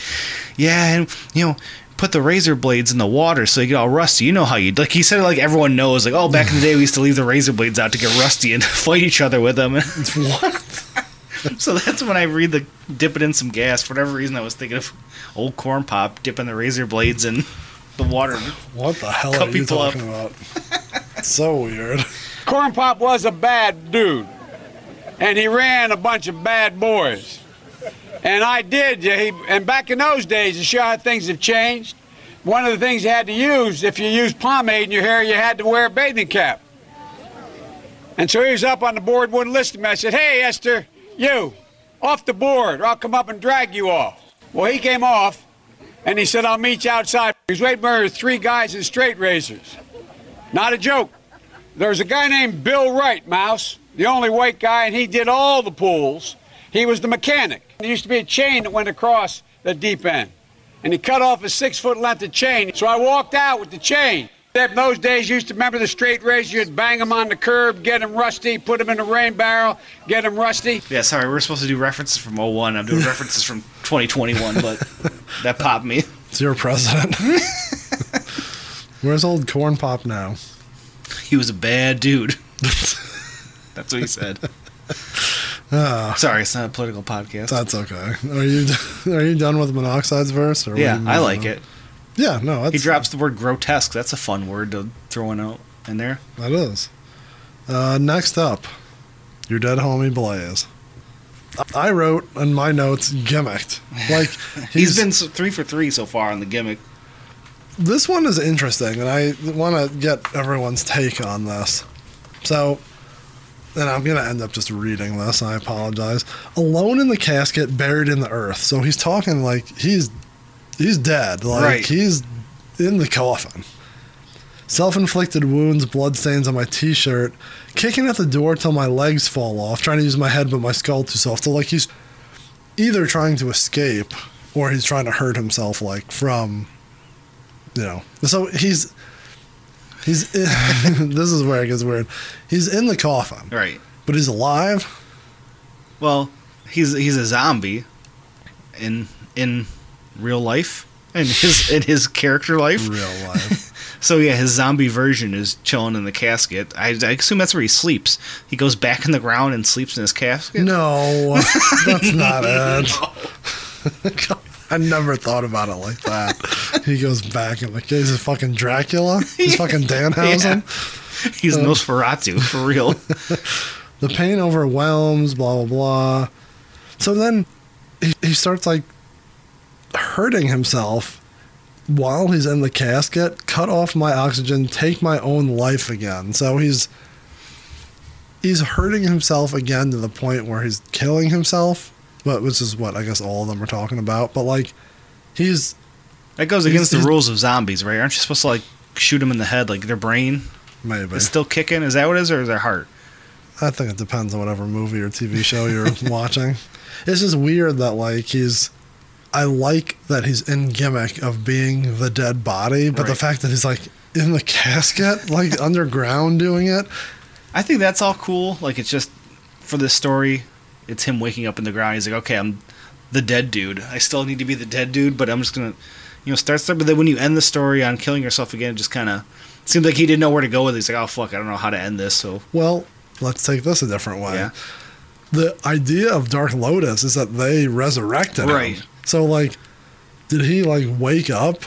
yeah, and you know, put the razor blades in the water so you get all rusty. You know how you like. He said like everyone knows. Like, oh, back in the day we used to leave the razor blades out to get rusty and fight each other with them. what? so that's when I read the dip it in some gas. For whatever reason, I was thinking of old Corn Pop dipping the razor blades in the water. What the hell are you people up. talking about? so weird. Corn Pop was a bad dude, and he ran a bunch of bad boys. And I did. He, and back in those days, to show how things have changed, one of the things you had to use, if you used pomade in your hair, you had to wear a bathing cap. And so he was up on the board, wouldn't listen to me. I said, Hey, Esther, you, off the board, or I'll come up and drag you off. Well, he came off, and he said, I'll meet you outside. He was waiting for three guys in straight razors. Not a joke. There's a guy named Bill Wright, Mouse, the only white guy, and he did all the pools. He was the mechanic. There used to be a chain that went across the deep end, and he cut off a six foot length of chain. So I walked out with the chain. In those days, you used to remember the straight razor. You'd bang them on the curb, get them rusty, put them in a rain barrel, get them rusty. Yeah, sorry, we're supposed to do references from 01. I'm doing references from 2021, but that popped me. It's your president. Where's old Corn Pop now? He was a bad dude. That's what he said. Ah, Sorry, it's not a political podcast. that's okay. Are you are you done with Monoxide's verse? Or yeah, I like on? it. Yeah, no, that's, He drops the word grotesque. That's a fun word to throw in out in there. That is. Uh, next up, your dead homie Blaze. I wrote in my notes gimmicked. Like he's been three for three so far on the gimmick. This one is interesting, and I want to get everyone's take on this. So, and I'm gonna end up just reading this. I apologize. Alone in the casket, buried in the earth. So he's talking like he's he's dead. Like Right. he's in the coffin. Self-inflicted wounds, bloodstains on my T-shirt, kicking at the door till my legs fall off, trying to use my head but my skull too soft. So like he's either trying to escape or he's trying to hurt himself, like from you know. So he's he's this is where it gets weird. He's in the coffin, Right. but he's alive. Well, he's he's a zombie in in real life in his in his character life. Real life. So yeah, his zombie version is chilling in the casket. I, I assume that's where he sleeps. He goes back in the ground and sleeps in his casket. no, that's not it. I never thought about it like that. He goes back and like he's a fucking Dracula. He's fucking Danhausen. He's uh, Nosferatu for real. the pain overwhelms, blah blah blah. So then he, he starts like hurting himself while he's in the casket, cut off my oxygen, take my own life again. So he's he's hurting himself again to the point where he's killing himself, but which is what I guess all of them are talking about. But like he's That goes against the rules of zombies, right? Aren't you supposed to like shoot them in the head, like their brain maybe is still kicking? Is that what it is, or is their heart? I think it depends on whatever movie or TV show you're watching. It's just weird that like he's. I like that he's in gimmick of being the dead body, but the fact that he's like in the casket, like underground doing it. I think that's all cool. Like it's just for this story, it's him waking up in the ground. He's like, okay, I'm the dead dude. I still need to be the dead dude, but I'm just gonna, you know, start start. But then when you end the story on killing yourself again, it just kind of seems like he didn't know where to go with. it. He's like, oh fuck, I don't know how to end this. So Well, let's take this a different way. Yeah. The idea of Dark Lotus is that they resurrected him. Right. So like, did he like wake up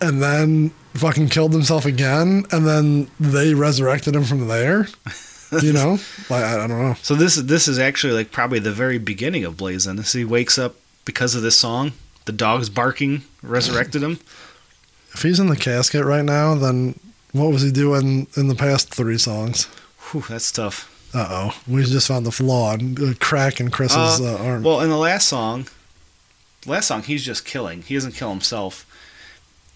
and then fucking killed himself again, and then they resurrected him from there? You know, like I, I don't know. so this this is actually like probably the very beginning of Blazing. This he wakes up because of this song. The dog's barking resurrected him. If he's in the casket right now, then What was he doing in the past three songs? Whew, that's tough. Uh oh. We just found the flaw and uh, crack in Chris's Uh, uh, arm. Well, in the last song, last song he's just killing. He doesn't kill himself.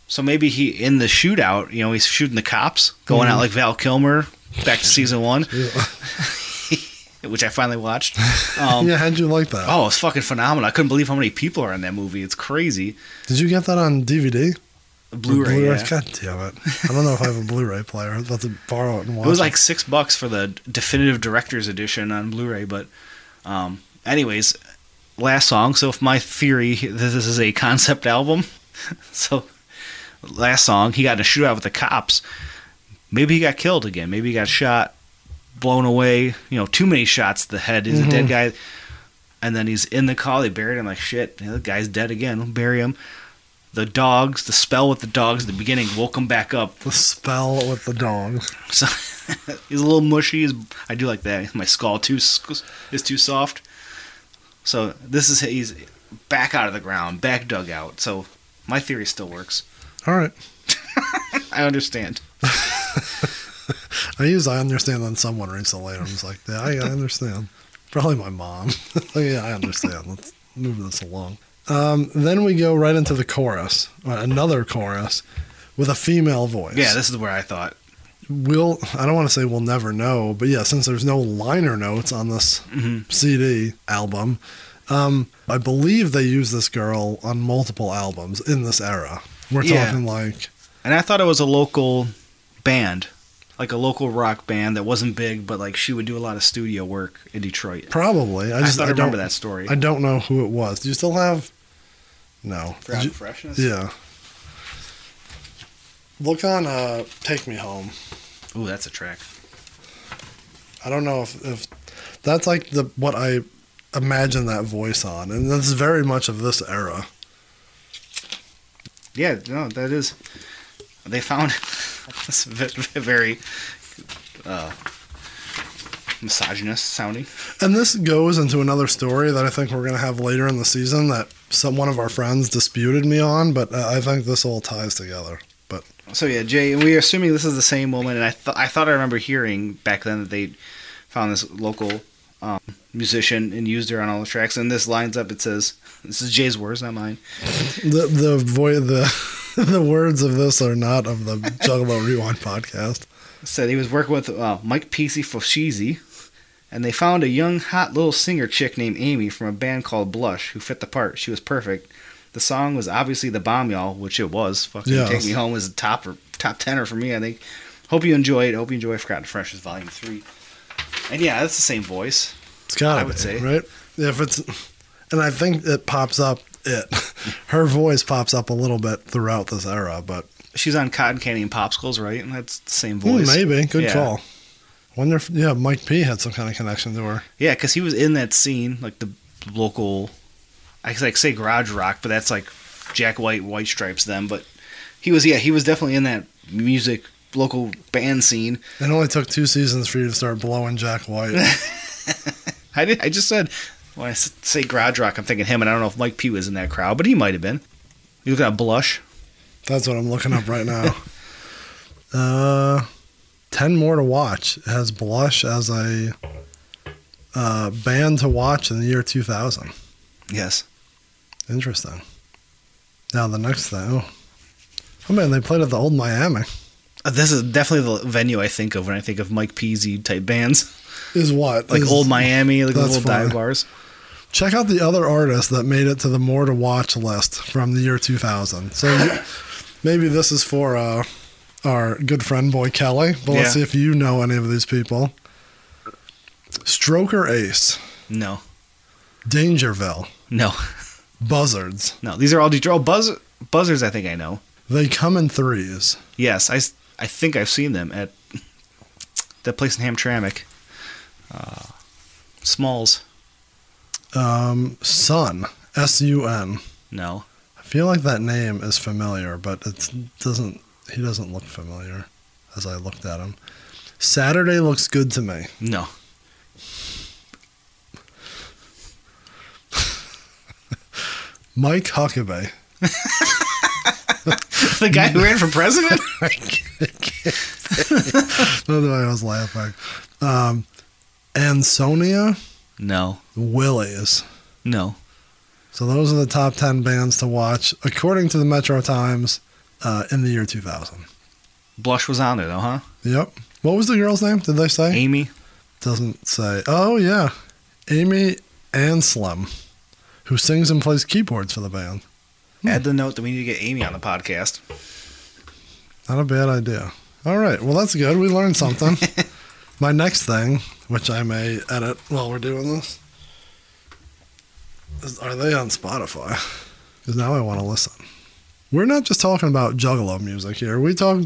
So maybe he in the shootout, you know, he's shooting the cops, going out Mhm. like Val Kilmer back to season one, which I finally watched. Um, yeah, how'd you like that? Oh, it's fucking phenomenal! I couldn't believe how many people are in that movie. It's crazy. Did you get that on DVD? Blu-ray. Blu-ray? yeah. God damn it. I don't know if I have a Blu-ray player. I was about to borrow it and watch It was like six bucks for the definitive director's edition on Blu-ray, but um, anyways, last song. So if my theory, this is a concept album. so last song, he got in a shootout with the cops. Maybe he got killed again. Maybe he got shot, blown away. You know, too many shots to the head. He's a dead Mhm. guy. And then he's in the car. They buried him like shit. The guy's dead again. We'll bury him. The dogs, the spell with the dogs at the beginning woke him back up. The spell with the dogs. So he's a little mushy. His, I do like that. My skull too is too soft. So this is he's back out of the ground, back dug out. So my theory still works. All right. I understand. I use I understand on someone recently. and I was like, yeah, I, I understand. Probably my mom. Yeah, I understand. Let's move this along. Um, then we go right into the chorus, uh, another chorus with a female voice. Yeah, this is where I thought. we'll I don't want to say we'll never know, but yeah, since there's no liner notes on this Mhm. CD album, um, I believe they use this girl on multiple albums in this era. We're Yeah. talking like And I thought it was a local band, like a local rock band that wasn't big, but like she would do a lot of studio work in Detroit. probably. I I, just thought I, I remember don't- that story. I don't know who it was. Do you still have? No. Did you- Freshness? Yeah. Look on uh, "Take Me Home." Ooh, that's a track. I don't know if, if that's like the what I imagine that voice on, and that's very much of this era. Yeah, no, that is. They found ve- very uh, misogynist sounding. And this goes into another story that I think we're going to have later in the season that some one of our friends disputed me on, but uh, I think this all ties together. But So yeah, Jay, we're assuming this is the same woman, and I thought I thought I remember hearing back then that they found this local um, musician and used her on all the tracks. And this lines up. It says, "This is Jay's words, not mine." the the voice the the words of this are not of the Juggalo Rewind podcast. Said he was working with uh, Mike Pesey Foshizi, and they found a young, hot little singer chick named Amy from a band called Blush who fit the part. She was perfect. The song was obviously the bomb, y'all, which it was. Fucking Yes. Take Me Home was a top or top tenor for me. I think. Hope you enjoy it. Hope you enjoy Forgotten Fresh Volume Three. And yeah, that's the same voice. It's got I would be say. right if it's, and I think it pops up. It her voice pops up a little bit throughout this era, but She's on Cotton Candy and Popsicles, right? And that's the same hmm, voice. maybe good Yeah. call. Wonder if yeah Mike P had some kind of connection to her. Yeah, because he was in that scene, like the local, I like say garage rock, but that's like Jack White, White Stripes, them. But he was, yeah, he was definitely in that music local band scene. It only took two seasons for you to start blowing Jack White. I did, I just said when I say garage rock, I'm thinking him, and I don't know if Mike P was in that crowd, but he might have been. You looking at Blush? That's what I'm looking up right now. uh, ten more to watch. It has Blush as a uh, band to watch in the year 2000. Yes. Interesting. Now the next thing. Oh, oh man, they played at the old Miami. Uh, This is definitely the venue I think of when I think of Mike Peasy type bands, Is what like Is- old Miami, like little dive bars. Check out the other artists that made it to the more to watch list from the year 2000. So you- maybe this is for uh, our good friend boy Kelly, but let's Yeah. see if you know any of these people. Stroker Ace, No, Dangerville, no, Buzzards. no. These are all Detroit oh, buzz, buzzards, I think I know. They come in threes. Yes, I, I think I've seen them at that place in Hamtramck. Uh, Smalls. Um, Sun, S U N. No. I feel like that name is familiar, but it doesn't. He doesn't look familiar as I looked at him. Saturday looks good to me. No. Mike Huckabee. the guy who ran for president. That's why I was laughing. Um, Ansonia no, Willies. no. So those are the top 10 bands to watch according to the Metro Times uh, in the year 2000. Blush was on there though, huh? Yep. What was the girl's name? Did they say? Amy. Doesn't say. Oh, yeah. Amy Anslem, who sings and plays keyboards for the band. Add the note that we need to get Amy on the podcast. Not a bad idea. All right. Well, that's good. We learned something. My next thing, which I may edit while we're doing this, is are they on Spotify? Because now I want to listen. We're not just talking about Juggalo music here. We talk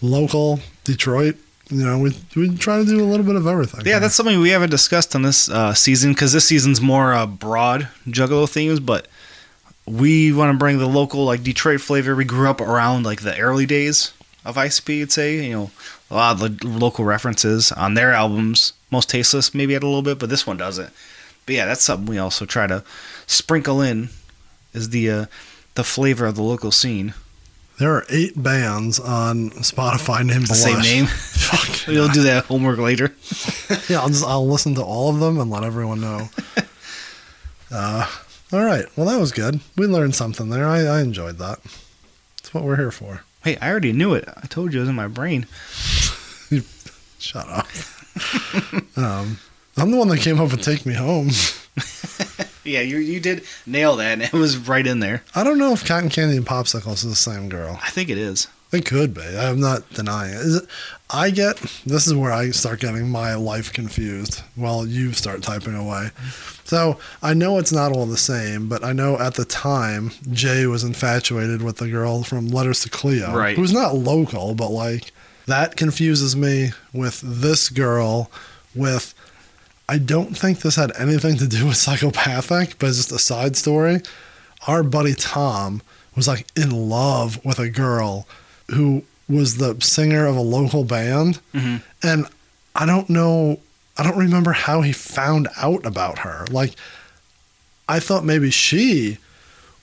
local Detroit. You know, we we try to do a little bit of everything. Yeah, that's something we haven't discussed on this uh, season because this season's more uh, broad Juggalo themes, but we want to bring the local like Detroit flavor. We grew up around like the early days of ICP. You'd say you know a lot of the local references on their albums. Most tasteless maybe had a little bit, but this one doesn't. But yeah, that's something we also try to sprinkle in is the uh, the flavor of the local scene. There are eight bands on Spotify named The same name. Fuck. We'll do that homework later. yeah, I'll just I'll listen to all of them and let everyone know. uh, all right. Well, that was good. We learned something there. I, I enjoyed that. That's what we're here for. Hey, I already knew it. I told you it was in my brain. Shut up. um, I'm the one that came up with "Take Me Home." Yeah, you you did nail that. and It was right in there. I don't know if Cotton Candy and Popsicles is the same girl. I think it is. It could be. I'm not denying it. Is it. I get this is where I start getting my life confused while you start typing away. So I know it's not all the same, but I know at the time Jay was infatuated with the girl from Letters to Cleo, Right. who's not local, but like that confuses me with this girl. With I don't think this had anything to do with psychopathic, but it's just a side story. Our buddy Tom was like in love with a girl who was the singer of a local band. Mhm. And I don't know, I don't remember how he found out about her. Like, I thought maybe she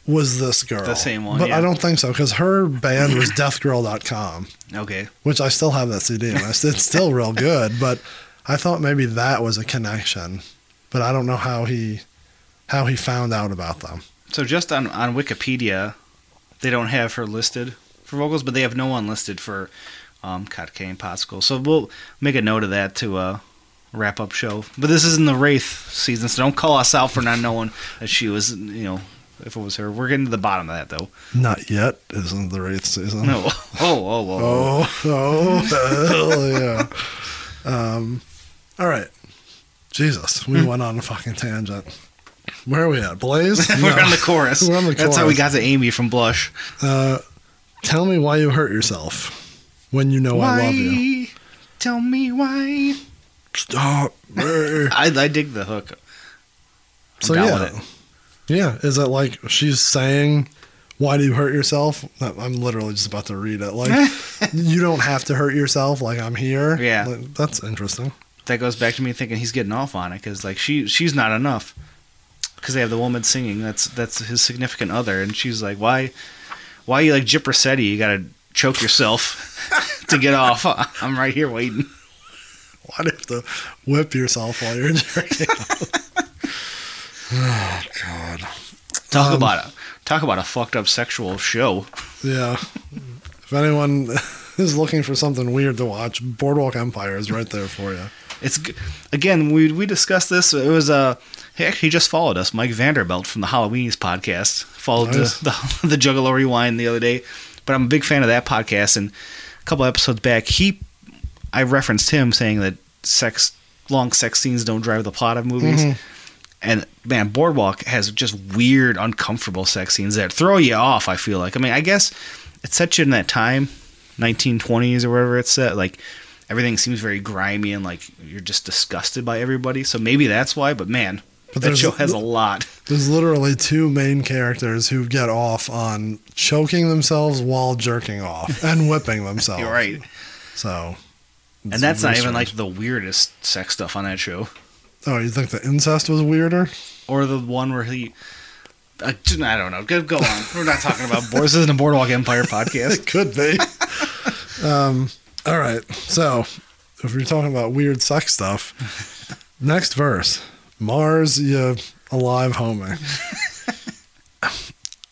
was this girl. The same one, But yeah. I don't think so because her band was deathgirl.com, Okay. which I still have that CD and it's still real good. But I thought maybe that was a connection. But I don't know how he how he found out about them. So just on on Wikipedia, they don't have her listed for vocals, but they have no one listed for um, Candy Popsicle. So we'll make a note of that to uh, wrap up show. But this isn't the Wraith season, so don't call us out for not knowing that she was, you know, if it was her. We're getting to the bottom of that though. Not yet, isn't the Wraith season. No. Oh, oh, oh. Oh, oh, hell yeah. Um, all right. Jesus, we went on a fucking tangent. Where are we at? Blaze? We're No. on the chorus. We're on the That's how we chorus. got to Amy from Blush. Uh, tell me why you hurt yourself when you know I love you. Tell me why. Stop. I, I dig the hook. I'm so down yeah, with it. yeah. Is it like she's saying, "Why do you hurt yourself?" I'm literally just about to read it. Like, you don't have to hurt yourself. Like I'm here. Yeah. Like, that's interesting. That goes back to me thinking he's getting off on it because like she she's not enough because they have the woman singing that's that's his significant other and she's like why why you like Gyp you gotta choke yourself to get off I'm right here waiting Why do you have to whip yourself while you're jerking? oh God. talk Um, about it talk about a fucked up sexual show Yeah. If anyone is looking for something weird to watch, Boardwalk Empire is right there for you. It's again we we discussed this it was uh he actually just followed us Mike Vanderbilt from the Halloweenies podcast followed Nice. the, the the Juggalo Rewind the other day but I'm a big fan of that podcast and a couple episodes back he I referenced him saying that sex long sex scenes don't drive the plot of movies. Mhm. And man, Boardwalk has just weird, uncomfortable sex scenes that throw you off. I feel like. I mean, I guess it sets you in that time, 1920s or wherever it's set. Like everything seems very grimy and like you're just disgusted by everybody. So maybe that's why. But man, But that show has a lot. There's literally two main characters who get off on choking themselves while jerking off and whipping themselves. You're right. So. And that's not even like the weirdest sex stuff on that show. Oh, you think the incest was weirder? Or the one where he, Uh, I don't know. Go, go on. We're not talking about. This isn't a Boardwalk Empire podcast. It could be. um, all right. So, if you're talking about weird sex stuff, next verse Mars, you alive homie.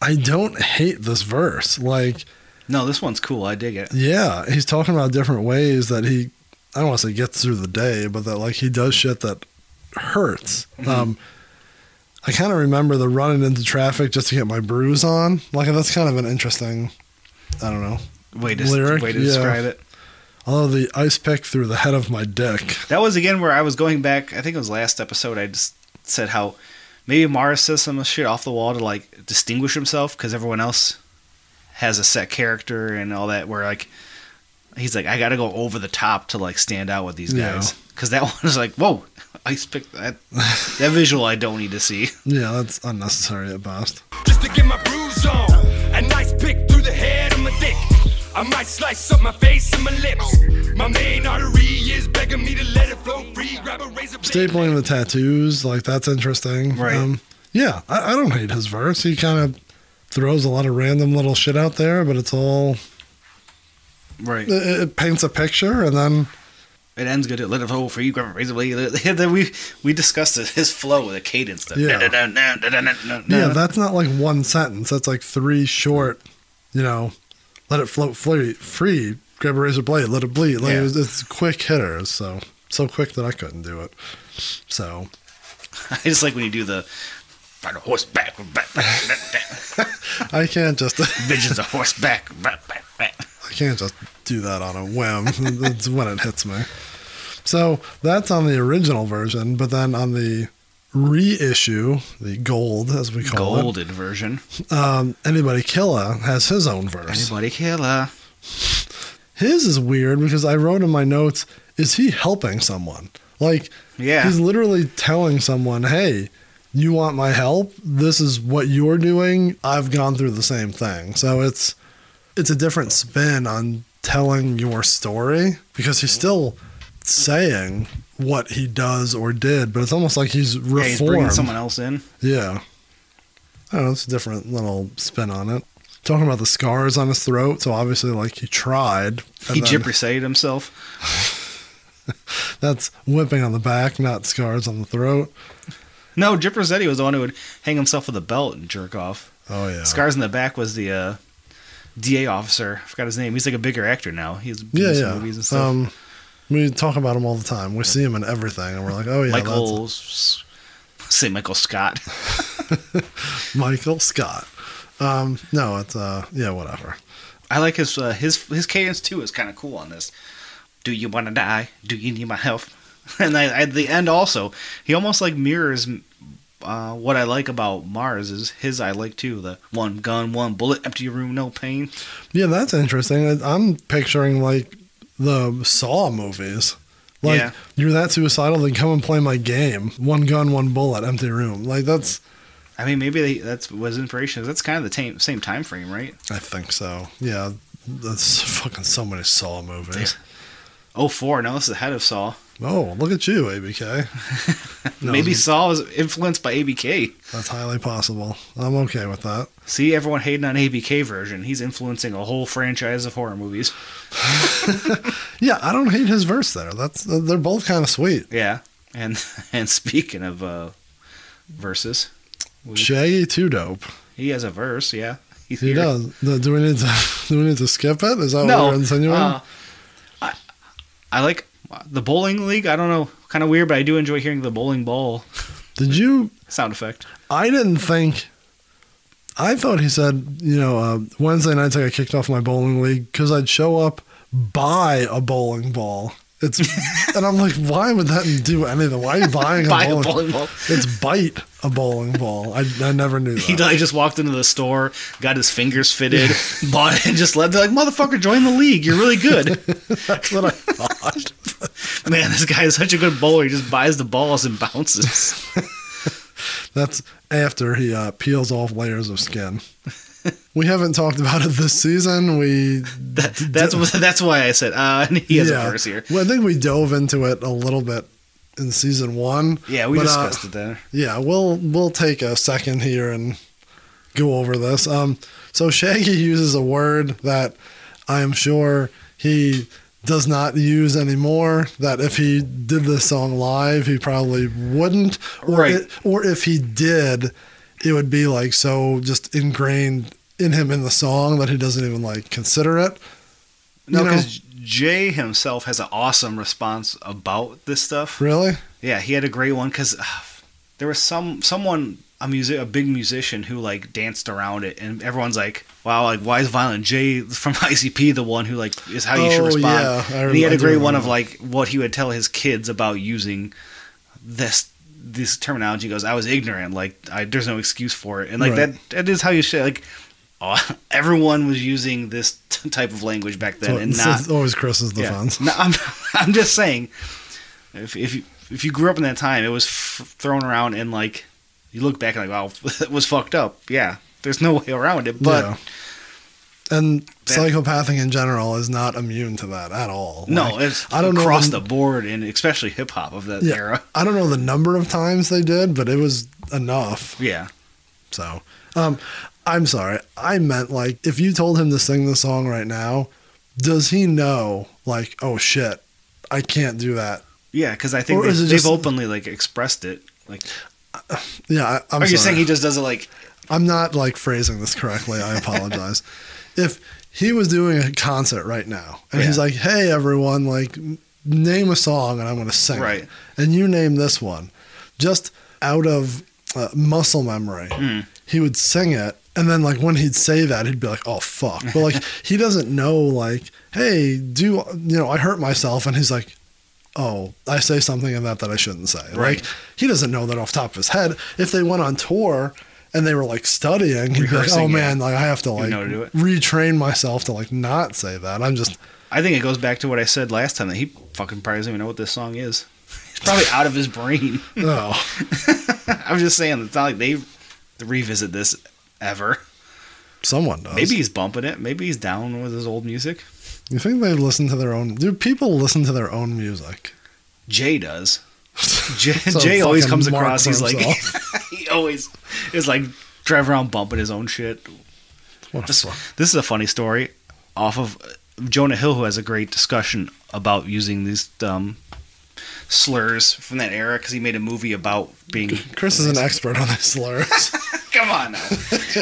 I don't hate this verse. Like, No, this one's cool. I dig it. yeah, he's talking about different ways that he, I don't want to say gets through the day, but that like he does shit that hurts. Um, I kind of remember the running into traffic just to get my bruise on. Like, that's kind of an interesting, I don't know, Way to Lyric, way to yeah. describe it. Although the ice pick through the head of my dick. That was again where I was going back. I think it was last episode. I just said how maybe Mars says some shit off the wall to like distinguish himself because everyone else has a set character and all that. Where like he's like, I got to go over the top to like stand out with these guys because that one is like, whoa, ice pick that that visual I don't need to see. Yeah, that's unnecessary at best. just to get my bruise on. A nice pick through the head of my dick. I might slice up my face and my lips. My main artery is begging me to let it flow free. Grab a razor blade. Stapling the tattoos, like that's interesting. Right. Um, yeah, I, I don't hate his verse. He kind of throws a lot of random little shit out there, but it's all Right. it, it paints a picture, and then It ends good. It let it flow free. Grab a razor blade. Then we we discussed it, his flow with a cadence. The Yeah. yeah, that's not like one sentence. That's like three short. You know, let it float free. Free. Grab a razor blade. Let it bleed. Like Yeah. it's, it's quick hitters. So so quick that I couldn't do it. So I just like when you do the ride a horseback, back, back, back, back. I can't just. visions of horseback, back, back, back. I can't just do that on a whim. That's when it hits me. So that's on the original version, but then on the reissue, the gold as we call it. Golded version. um, Anybody Killa has his own verse. Anybody Killa? His is weird because I wrote in my notes, is he helping someone? Like Yeah. he's literally telling someone, "Hey, you want my help? This is what you're doing. I've gone through the same thing." So it's it's a different spin on telling your story because he's still saying what he does or did, but it's almost like he's Yeah, he's bringing someone else in. Yeah. I don't know, it's a different little spin on it. Talking about the scars on his throat, so obviously like he tried. He then- Gyp himself. That's whipping on the back, not scars on the throat. No, Gyp Rosetti was the one who would hang himself with a belt and jerk off. Oh yeah. Scars in the back was the uh, DA officer. I forgot his name. He's like a bigger actor now. He's Yeah, yeah. movies and stuff. Um, we talk about him all the time. We see him in everything, and we're like, oh yeah, Michael, S- say Michael Scott. Michael Scott. Um, no, it's uh, yeah, whatever. I like his uh, his his cadence too. Is kind of cool on this. Do you want to die? Do you need my help? And I, at the end also, he almost like mirrors uh, what I like about Mars. Is his I like too. The one gun, one bullet, empty room, no pain. Yeah, that's interesting. I'm picturing like the Saw movies. Like Yeah. you're that suicidal, then come and play my game. One gun, one bullet, empty room. Like that's. I mean, maybe they, that's was inspiration. That's kind of the same same time frame, right? I think so. Yeah, that's fucking so many Saw movies. Oh four. Now this is ahead of Saw. Oh, look at you, ABK. No, maybe Saw was influenced by ABK. That's highly possible. I'm okay with that. See, everyone hating on ABK version. He's influencing a whole franchise of horror movies. Yeah, I don't hate his verse there. That's they're both kind of sweet. Yeah, and and speaking of uh, verses, we- Shaggy 2 Dope. he has a verse. Yeah, He's He here. does. Do do we need to do we need to skip it? Is that what No, we're insinuating? uh, I, I like the bowling league. I don't know, kind of weird, but I do enjoy hearing the bowling ball Did you? sound effect. I didn't think. I thought he said, you know, uh, Wednesday nights I got kicked off my bowling league because I'd show up, buy a bowling ball. It's and I'm like, why would that do anything? Why are you buying a Buy a bowling? bowling ball. It's bite a bowling ball. I, I never knew That. He like, just walked into the store, got his fingers fitted, bought it, and just led. They're like, "Motherfucker, join the league. You're really good." That's what I thought. Man, this guy is such a good bowler. He just buys the balls and bounces. That's after he uh, peels off layers of skin. We haven't talked about it this season. We That, that's that's why I said uh, he has a verse here. Well, I think we dove into it a little bit in season one. Yeah, we but, uh, discussed it there. Yeah, we'll we'll take a second here and go over this. Um, so Shaggy uses a word that I am sure he does not use anymore. That if he did this song live, he probably wouldn't. Or Right. it- or if he did, it would be like so just ingrained in him in the song that he doesn't even like consider it. No, because Jay himself has an awesome response about this stuff. Really? Yeah, he had a great one because uh, there was some someone a music a big musician who like danced around it, and everyone's like, "Wow, like why is Violent J from ICP the one who like is how you should Oh, respond?" yeah, I and he had a great one of like what he would tell his kids about using this this terminology. He goes, "I was ignorant, like I, there's no excuse for it," and like Right. that that is how you should like. Oh, everyone was using this t- type of language back then, So and not always Chris's yeah. defense. No, I'm, I'm just saying, if if you, if you grew up in that time, it was f- thrown around and like you look back and like, wow, it was fucked up. Yeah, there's no way around it. But Yeah. And That- psychopathic in general is not immune to that at all. no, Like, it's I don't know across the- the board, and especially hip hop of that Yeah, era. I don't know the number of times they did, but it was enough. Yeah, So, um, I'm sorry. I meant like if you told him to sing the song right now, does he know like, oh shit, I can't do that? yeah, because I think they, they've just- openly like expressed it. Like, Yeah, I, I'm are you saying he just does it like? I'm not like phrasing this correctly. I apologize. if he was doing a concert right now and he's like, "Hey everyone, like name a song and I'm going to sing Right. it." And you name this one. Just out of uh, muscle memory, Hmm. he would sing it and then like when he'd say that, he'd be like, "Oh fuck." But like he doesn't know like, "Hey, do you know, I hurt myself." And he's like, oh, I say something in that that I shouldn't say. Right. Like he doesn't know that off the top of his head. If they went on tour and they were like studying, he'd be like, oh, Rehearsing, oh yeah. man, like I have to You like know to retrain myself to like not say that. I'm just I think it goes back to what I said last time that he fucking probably doesn't even know what this song is. It's probably out of his brain. oh I'm just saying, it's not like they revisit this ever. someone does. Maybe he's bumping it. Maybe he's down with his old music. you think they listen to their own? Do people listen to their own music? Jay does. Jay, So Jay always comes across. He's like, he always is like driving around bumping his own shit. What This, this is a funny story off of Jonah Hill, who has a great discussion about using these um, slurs from that era because he made a movie about being. Chris is an expert on these slurs. Come on now.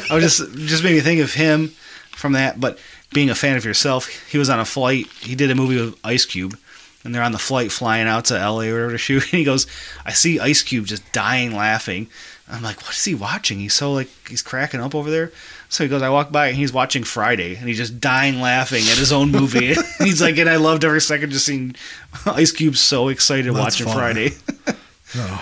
I was just just made me think of him from that, but being a fan of yourself, he was on a flight. He did a movie with Ice Cube, and they're on the flight flying out to LA or whatever to shoot. And he goes, "I see Ice Cube just dying laughing." I'm like, "What is he watching? He's so like he's cracking up over there." So he goes, "I walk by and he's watching Friday, and he's just dying laughing at his own movie." he's like, and I loved every second just seeing Ice Cube so excited That's watching funny. Friday. no.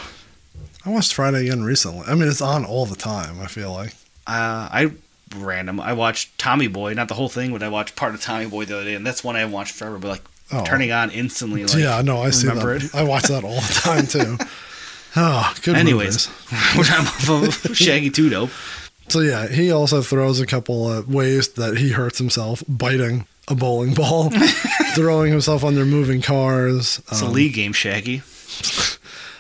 I watched Friday again recently. I mean, it's on all the time. I feel like. Uh, I random. I watched Tommy Boy, not the whole thing, but I watched part of Tommy Boy the other day, and that's one I watched forever. But like Oh. turning on instantly, like yeah, no, I see remember that. it. I watch that all the time too. oh, good Anyways, we're talking about Shaggy 2 Dope. So yeah, he also throws a couple of ways that he hurts himself, biting a bowling ball, throwing himself under moving cars. It's a Um, league game, Shaggy.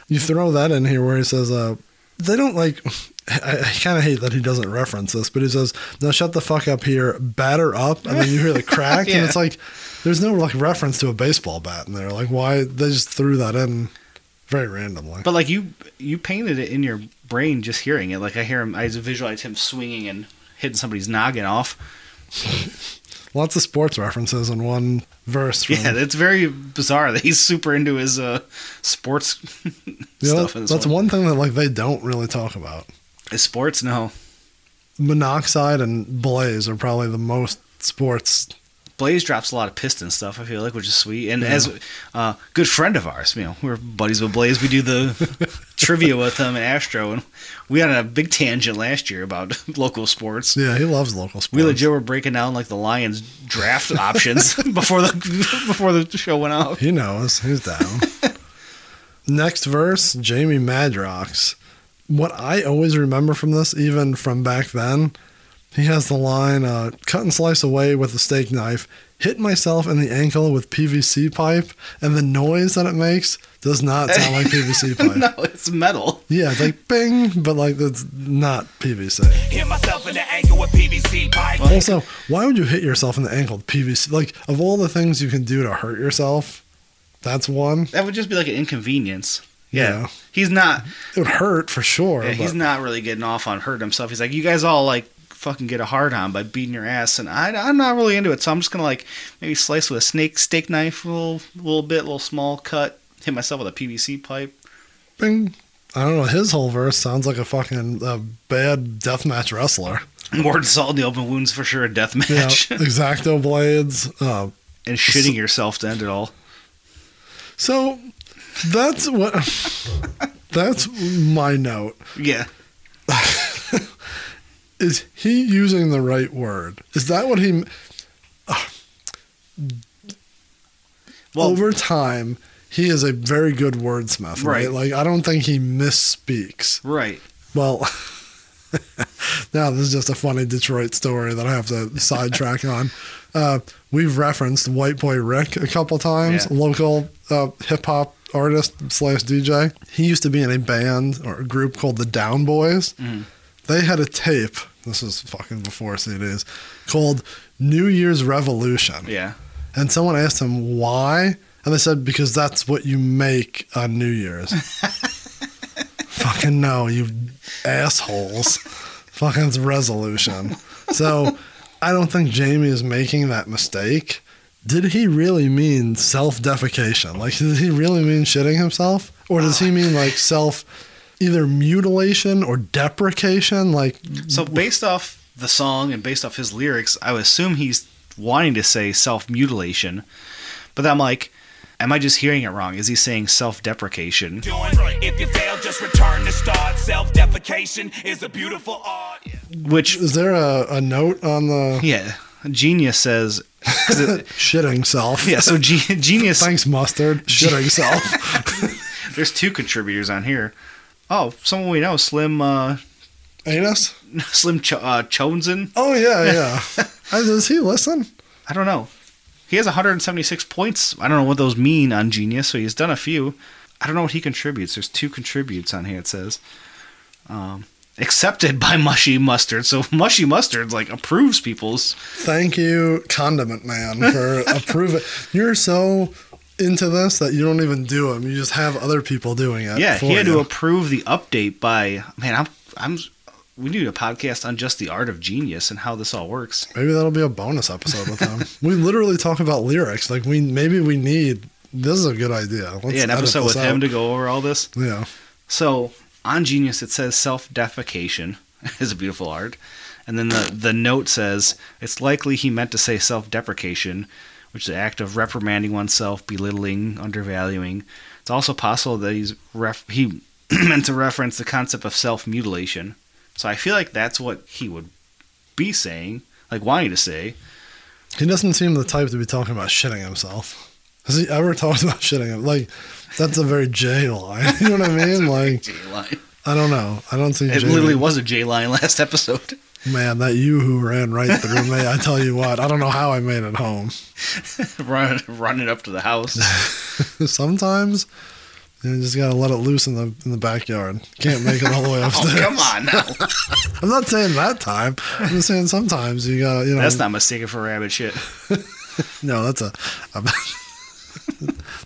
You throw that in here where he says, uh, they don't like. I, I kind of hate that he doesn't reference this, but he says, "Now shut the fuck up here, batter up," and then you hear the crack, Yeah. and it's like there's no like reference to a baseball bat in there. Like why they just threw that in very randomly. But like you, you painted it in your brain just hearing it. Like I hear him, I visualize him swinging and hitting somebody's noggin off. Lots of sports references in one verse. From, Yeah, it's very bizarre that he's super into his uh, sports know, stuff. in this that's one. one thing that like they don't really talk about. Is sports, no. Monoxide and Blaze are probably the most sports. Blaze drops a lot of piston stuff. I feel like, which is sweet. And as a uh, good friend of ours, you know, we're buddies with Blaze. We do the trivia with him and Astro, and we had a big tangent last year about local sports. Yeah, he loves local sports. We legit were breaking down like the Lions draft options before the before the show went out. He knows. He's down. Next verse, Jamie Madrox. What I always remember from this, even from back then, he has the line, uh, cut and slice away with a steak knife. hit myself in the ankle with PVC pipe, and the noise that it makes does not sound like PVC pipe. no, it's metal. Yeah, it's like bing, but like it's not PVC. Hit myself in the ankle with PVC pipe. Also, why would you hit yourself in the ankle with PVC? Like, of all the things you can do to hurt yourself, that's one. That would just be like an inconvenience. Yeah. Yeah. He's not It would hurt for sure. yeah, he's not really getting off on hurting himself. He's like, you guys all like fucking get a hard on by beating your ass, and I, I'm not really into it. So I'm just gonna like maybe slice with a snake steak knife, a little, little bit, little small cut, hit myself with a PVC pipe. Bing. I don't know. His whole verse sounds like a fucking uh, bad deathmatch wrestler. More salt in the open wounds for sure. A death Yeah, match exacto blades. Uh, and shitting yourself to end it all. so that's what. that's my note. Yeah. Is he using the right word? Is that what he? Well, over time, he is a very good wordsmith, right? Right. Like I don't think he misspeaks. right. Well, now this is just a funny Detroit story that I have to sidetrack on. Uh, we've referenced White Boy Rick a couple times, Yeah. local uh, hip hop artist slash DJ. He used to be in a band or a group called the Down Boys. Mm-hmm. They had a tape. This was fucking before CDs called New Year's Revolution. Yeah. And someone asked him why, and they said because that's what you make on New Year's. Fucking no, you assholes. Fucking it's resolution. So I don't think Jamie is making that mistake. Did he really mean self defecation? Like, did he really mean shitting himself? Or does he mean like self either mutilation or deprecation? Like, So based off the song and based off his lyrics, I would assume he's wanting to say self mutilation. But then I'm like, am I just hearing it wrong? Is he saying self deprecation? If you fail, just return to start. Self defecation is a beautiful art. Which, is there a, a note on the yeah, Genius says it- shitting self? yeah, so Ge- Genius, Thanks, mustard. Shitting self. there's two contributors on here. Oh, someone we know, Slim, uh, Anus? Slim Ch- uh, Chosen. Oh yeah, yeah. Uh, Does he listen? I don't know. He has 176 points. I don't know what those mean on Genius, so he's done a few. I don't know what he contributes. There's two contributes on here, it says. Um, accepted by Mushy Mustard. So Mushy Mustard, like, approves people's. Thank you, Condiment Man, for approving. You're so into this that you don't even do them. You just have other people doing it. Yeah, he had you. to approve the update by. Man, I'm. I'm. We need a podcast on just the art of genius and how this all works. Maybe that'll be a bonus episode with him. we literally talk about lyrics. Like we maybe we need. This is a good idea. Let's yeah, an episode with him to go over all this. Yeah. So on Genius, it says self-defecation is a beautiful art, and then the the note says it's likely he meant to say self-deprecation, which is the act of reprimanding oneself, belittling, undervaluing. It's also possible that he's ref- he meant to reference the concept of self-mutilation. So I feel like that's what he would be saying, like wanting to say. He doesn't seem the type to be talking about shitting himself. Has he ever talked about shitting him? Like, that's a very J line. You know what I mean? Like, J line. I don't know. I don't see. It Jamie- literally was a J line last episode. Man, that you who ran right through me. I tell you what, I don't know how I made it home. running running up to the house. Sometimes you just gotta let it loose in the in the backyard. Can't make it all the way oh, upstairs. come on now. I'm not saying that time. I'm just saying sometimes you gotta, you know. That's not mistaken for rabbit shit. No, that's a, a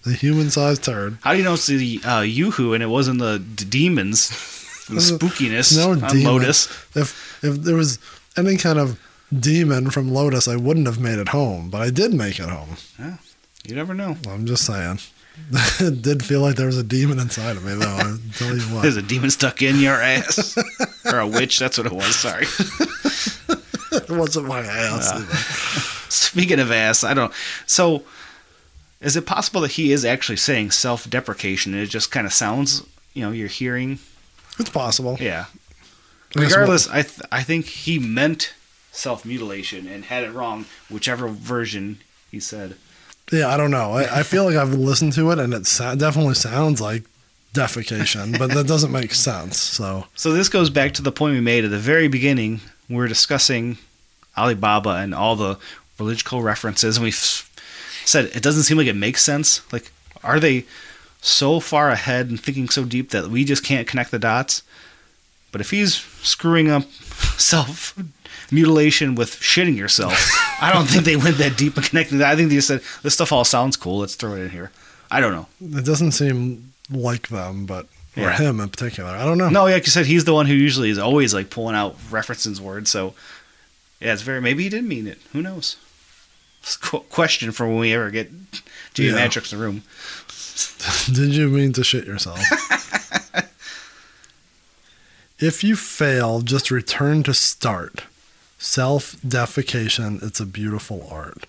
the human-sized turd. How do you know it's the uh, Yoo-Hoo and it wasn't the d- demons? The spookiness No on demon. Lotus. If if there was any kind of demon from Lotus, I wouldn't have made it home, but I did make it home. Yeah, You never know. I'm just saying. it did feel like there was a demon inside of me, though. I tell you what. There's a demon stuck in your ass. or a witch, that's what it was, sorry. it wasn't my ass. Ah. either. Speaking of ass, I don't. So, is it possible that he is actually saying self-deprecation? It just kind of sounds, you know, you're hearing. It's possible. Yeah. Regardless, I th- I think he meant self-mutilation and had it wrong, whichever version he said. Yeah, I don't know. I, I feel like I've listened to it, and it sa- definitely sounds like defecation, but that doesn't make sense. So So this goes back to the point we made at the very beginning. We were discussing Alibaba and all the religious references, and we've said it doesn't seem like it makes sense. Like, are they so far ahead and thinking so deep that we just can't connect the dots? But if he's screwing up self mutilation with shitting yourself, I don't think they went that deep in connecting that. I think they just said this stuff all sounds cool. Let's throw it in here. I don't know. It doesn't seem like them, but or Yeah. him in particular. I don't know. No, like you said, he's the one who usually is always like pulling out references words. So yeah, it's very maybe he didn't mean it. Who knows? It's a qu- question for when we ever get Jamie Madrox in the room. Did you mean to shit yourself? if you fail, just return to start. Self defecation, it's a beautiful art.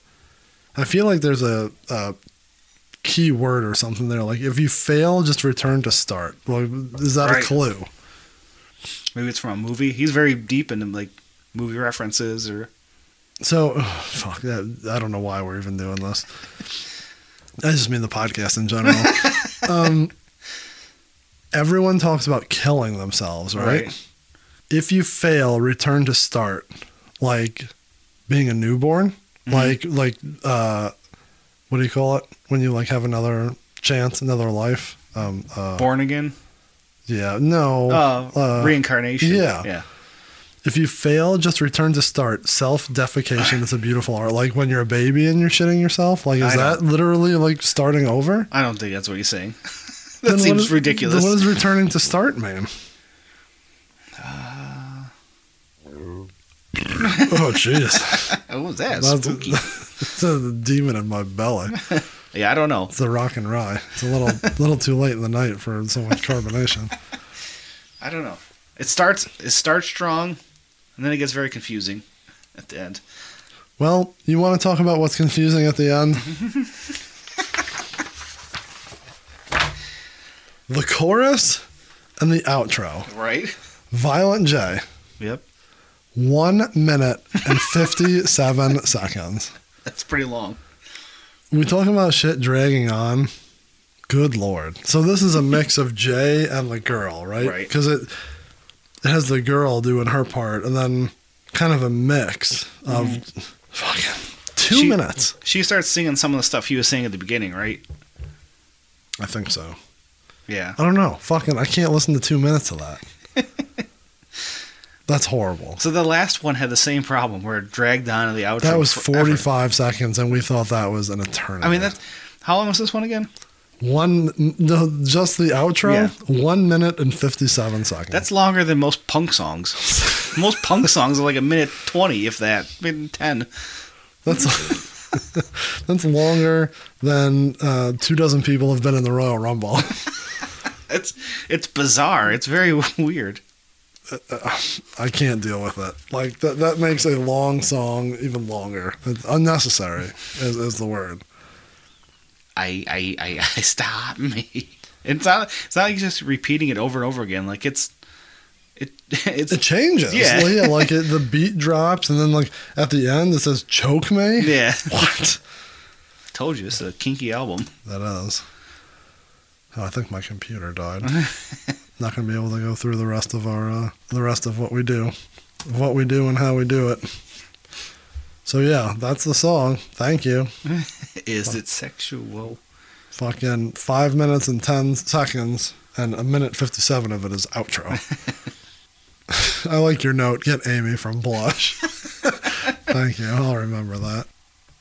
I feel like there's a, a key word or something there. Like, if you fail, just return to start. Well, is that Right. a clue? Maybe it's from a movie. He's very deep into like movie references or So, fuck that. I don't know why we're even doing this. I just mean the podcast in general. um, everyone talks about killing themselves, right? Right. If you fail, return to start, like being a newborn, Mm-hmm. like like uh, what do you call it when you like have another chance, another life? Um, uh, Born Again. yeah, no, Uh, uh, reincarnation. yeah. yeah. If you fail, just return to start. Self defecation is a beautiful art. Like when you're a baby and you're shitting yourself. Like is I that literally like starting over? I don't think that's what he's saying. that Then seems is- ridiculous. What does returning to start mean? Uh. oh jeez, what was that? That's- Spooky. it's a demon in my belly. yeah, I don't know. It's the rock and rye. It's a little little too late in the night for so much carbonation. I don't know. It starts it starts strong, and then it gets very confusing at the end. Well, you want to talk about what's confusing at the end? the chorus and the outro. Right. Violent J. Yep. One minute and 57 seconds. That's pretty long. We talking about shit dragging on. Good lord. So this is a mix of Jay and the girl, right? Right. Because it it has the girl doing her part and then kind of a mix of mm-hmm. fucking two She- minutes. She starts singing some of the stuff he was saying at the beginning, right? I think so. Yeah. I don't know. Fucking I can't listen to two minutes of that. That's horrible. So the last one had the same problem where it dragged on to the outro. That was forever. 45 seconds and we thought that was an eternity. I mean, that's how long was this one again? One, no, just the outro, Yeah. one minute and 57 seconds. That's longer than most punk songs. most punk songs are like a minute twenty, if that, maybe ten. That's that's longer than uh, two dozen people have been in the Royal Rumble. It's it's bizarre. It's very weird. I can't deal with it. Like that that makes a long song even longer. It's unnecessary is, is the word. I I I, I stop me. It's not. It's not like just repeating it over and over again. Like it's. It it's It changes. Yeah. yeah like it, the beat drops and then like at the end it says choke me. yeah. What? Told you it's a kinky album. That is. Oh, I think my computer died. Not gonna be able to go through the rest of our uh, the rest of what we do, what we do and how we do it. So yeah, that's the song. Thank you. Is it sexual? Fucking five minutes and ten seconds, and a minute fifty-seven of it is outro. I like your note. Get Amy from Blush. Thank you. I'll remember that.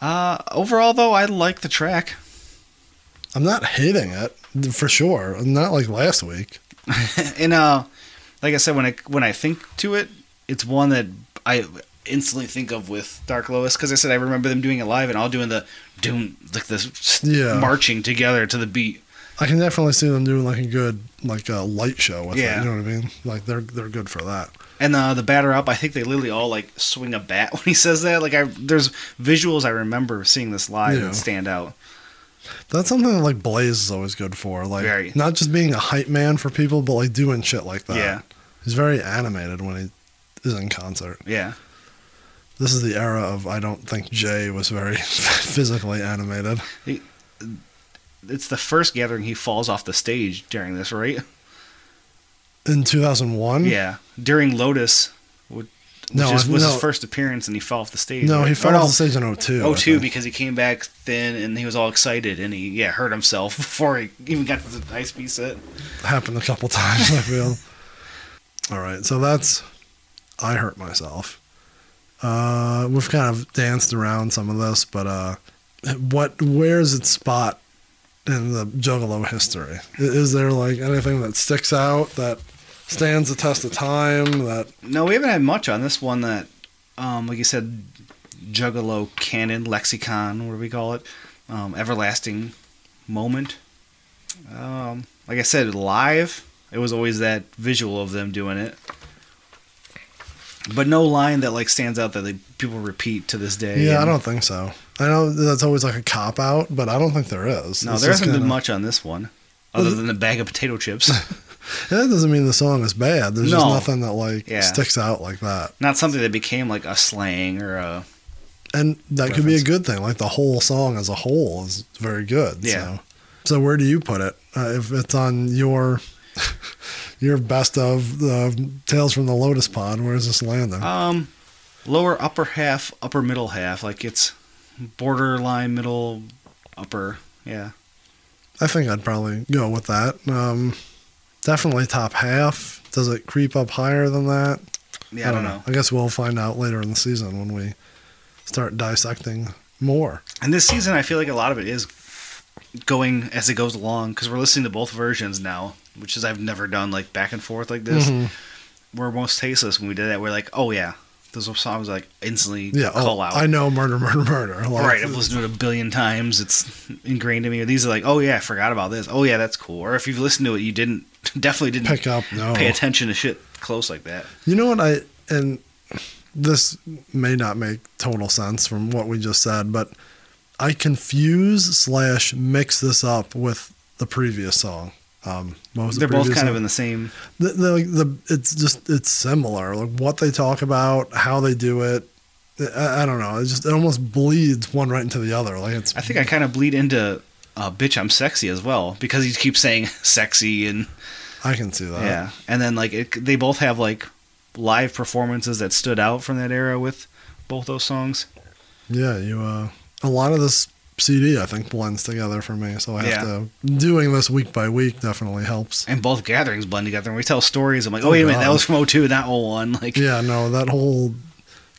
Uh, overall though, I like the track. I'm not hating it for sure. Not like last week. and uh, like I said, when I when I think to it, it's one that I instantly think of with Dark Lotus because I said I remember them doing it live and all doing the doom like this Yeah. marching together to the beat. I can definitely see them doing like a good like a light show with Yeah. it. You know what I mean? Like they're they're good for that. And uh, the batter up, I think they literally all like swing a bat when he says that. Like I, there's visuals I remember seeing this live Yeah. that stand out. That's something that like Blaze is always good for. Like Very. not just being a hype man for people, but like doing shit like that. Yeah. He's very animated when he is in concert. Yeah, This is the era of I don't think Jay was very physically animated. it's the first gathering he falls off the stage during this, right? In 2001, Yeah, during Lotus, would No, is, was no. his first appearance, and he fell off the stage. No, right? he Or fell no, off the stage in 02. Oh, two oh because he came back thin and he was all excited and he yeah hurt himself before he even got to the ICP set. happened a couple times. I feel. All right, so that's I hurt myself. Uh, we've kind of danced around some of this, but uh, what where's its spot in the Juggalo history? Is there like anything that sticks out that stands the test of time? That No, we haven't had much on this one. That um, like you said, Juggalo canon lexicon. What do we call it? Um, everlasting moment. Um, like I said, live. It was always that visual of them doing it. But no line that like stands out that they, people repeat to this day. yeah, I don't think so. I know that's always like a cop out, but I don't think there is. No, It's there hasn't been kinda- much on this one, other than the bag of potato chips. That doesn't mean the song is bad. There's just nothing that like Yeah. sticks out like that. Not something that became like a slang or a. and that could be a good thing. Like the whole song as a whole is very good. Yeah. So, so where do you put it? Uh, if it's on your your best of the Tales from the Lotus Pod, where's this landing? Um, lower upper half, upper middle half. Like it's borderline middle, upper. Yeah. I think I'd probably go with that. Um, definitely top half. Does it creep up higher than that? Yeah, I don't know. I guess we'll find out later in the season when we start dissecting more. And this season, I feel like a lot of it is going as it goes along because we're listening to both versions now, which is I've never done like back and forth like this. Mhm. We're Mostasteless when we did that. We're like, oh yeah, those songs like instantly Yeah. call Oh, out. I know murder, murder, murder. Like, right, I've listened to it a billion times. It's ingrained in me. Or these are like, oh yeah, I forgot about this. Oh yeah, that's cool. Or if you've listened to it, you didn't definitely didn't Pick up. No. pay attention to shit close like that. You know what I and this may not make total sense from what we just said, but I confuse slash mix this up with the previous song. Um, They're both kind of in the same. the, the, the it's just it's similar. Like what they talk about how they do it I, I don't know. It just it almost bleeds one right into the other. Like it's I think I kind of bleed into uh, "Bitch, I'm sexy" as well because he keeps saying "sexy" and I can see that. Yeah, and then like it, they both have like live performances that stood out from that era with both those songs. yeah you uh a lot of this CD I think blends together for me so I have Yeah. to doing this week by week definitely helps And both gatherings blend together. And we tell stories. I'm like, oh, wait a minute, that was from 02, not 01. Like, yeah no that whole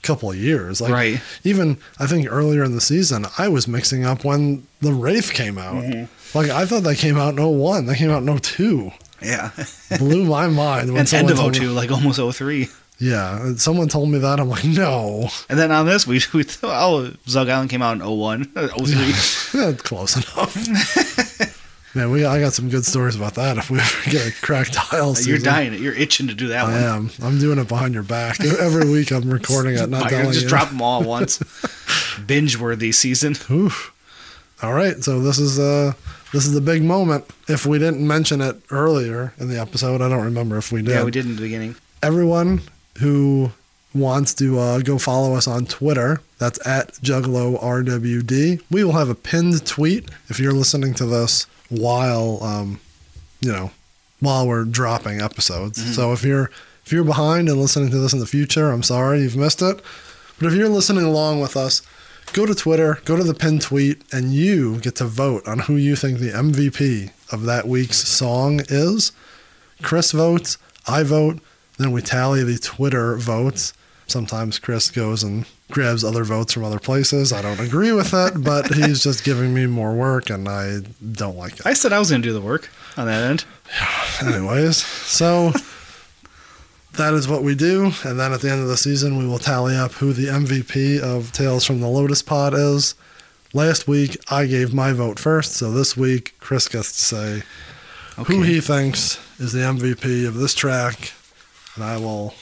couple of years like Right. even I think earlier in the season I was mixing up when the Wraith came out Mm-hmm. like I thought that came out in 01 That came out in 02 yeah. blew my mind when and end of told me- 02, like almost 03. Yeah, someone told me that. I'm like, no, And then on this, we, we oh, Zug Island came out in 01, uh, 03. Yeah, close enough. Man, we I got some good stories about that. If we ever get a cracked tile, You're dying. You're itching to do that I one. am. I'm doing it behind your back every week. I'm recording it, not telling just you. drop them all at once. Binge worthy season. Oof. All right, so this is uh this is the big moment. If we didn't mention it earlier in the episode, I don't remember if we did. Yeah, we did in the beginning. everyone who wants to uh, go follow us on Twitter, that's at JuggaloRWD. We will have a pinned tweet if you're listening to this while, um, you know, while we're dropping episodes. So if you're if you're behind and listening to this in the future, I'm sorry you've missed it. But if you're listening along with us, go to Twitter, go to the pinned tweet, and you get to vote on who you think the MVP of that week's song is. Chris votes, I vote, then we tally the Twitter votes. Sometimes Chris goes and grabs other votes from other places. I don't agree with it, but he's just giving me more work and I don't like it. I said I was going to do the work on that end. Anyways, so that is what we do. And then at the end of the season, we will tally up who the MVP of Tales from the Lotus Pod is. Last week, I gave my vote first. So this week, Chris gets to say Okay. who he thinks is the MVP of this track. And I will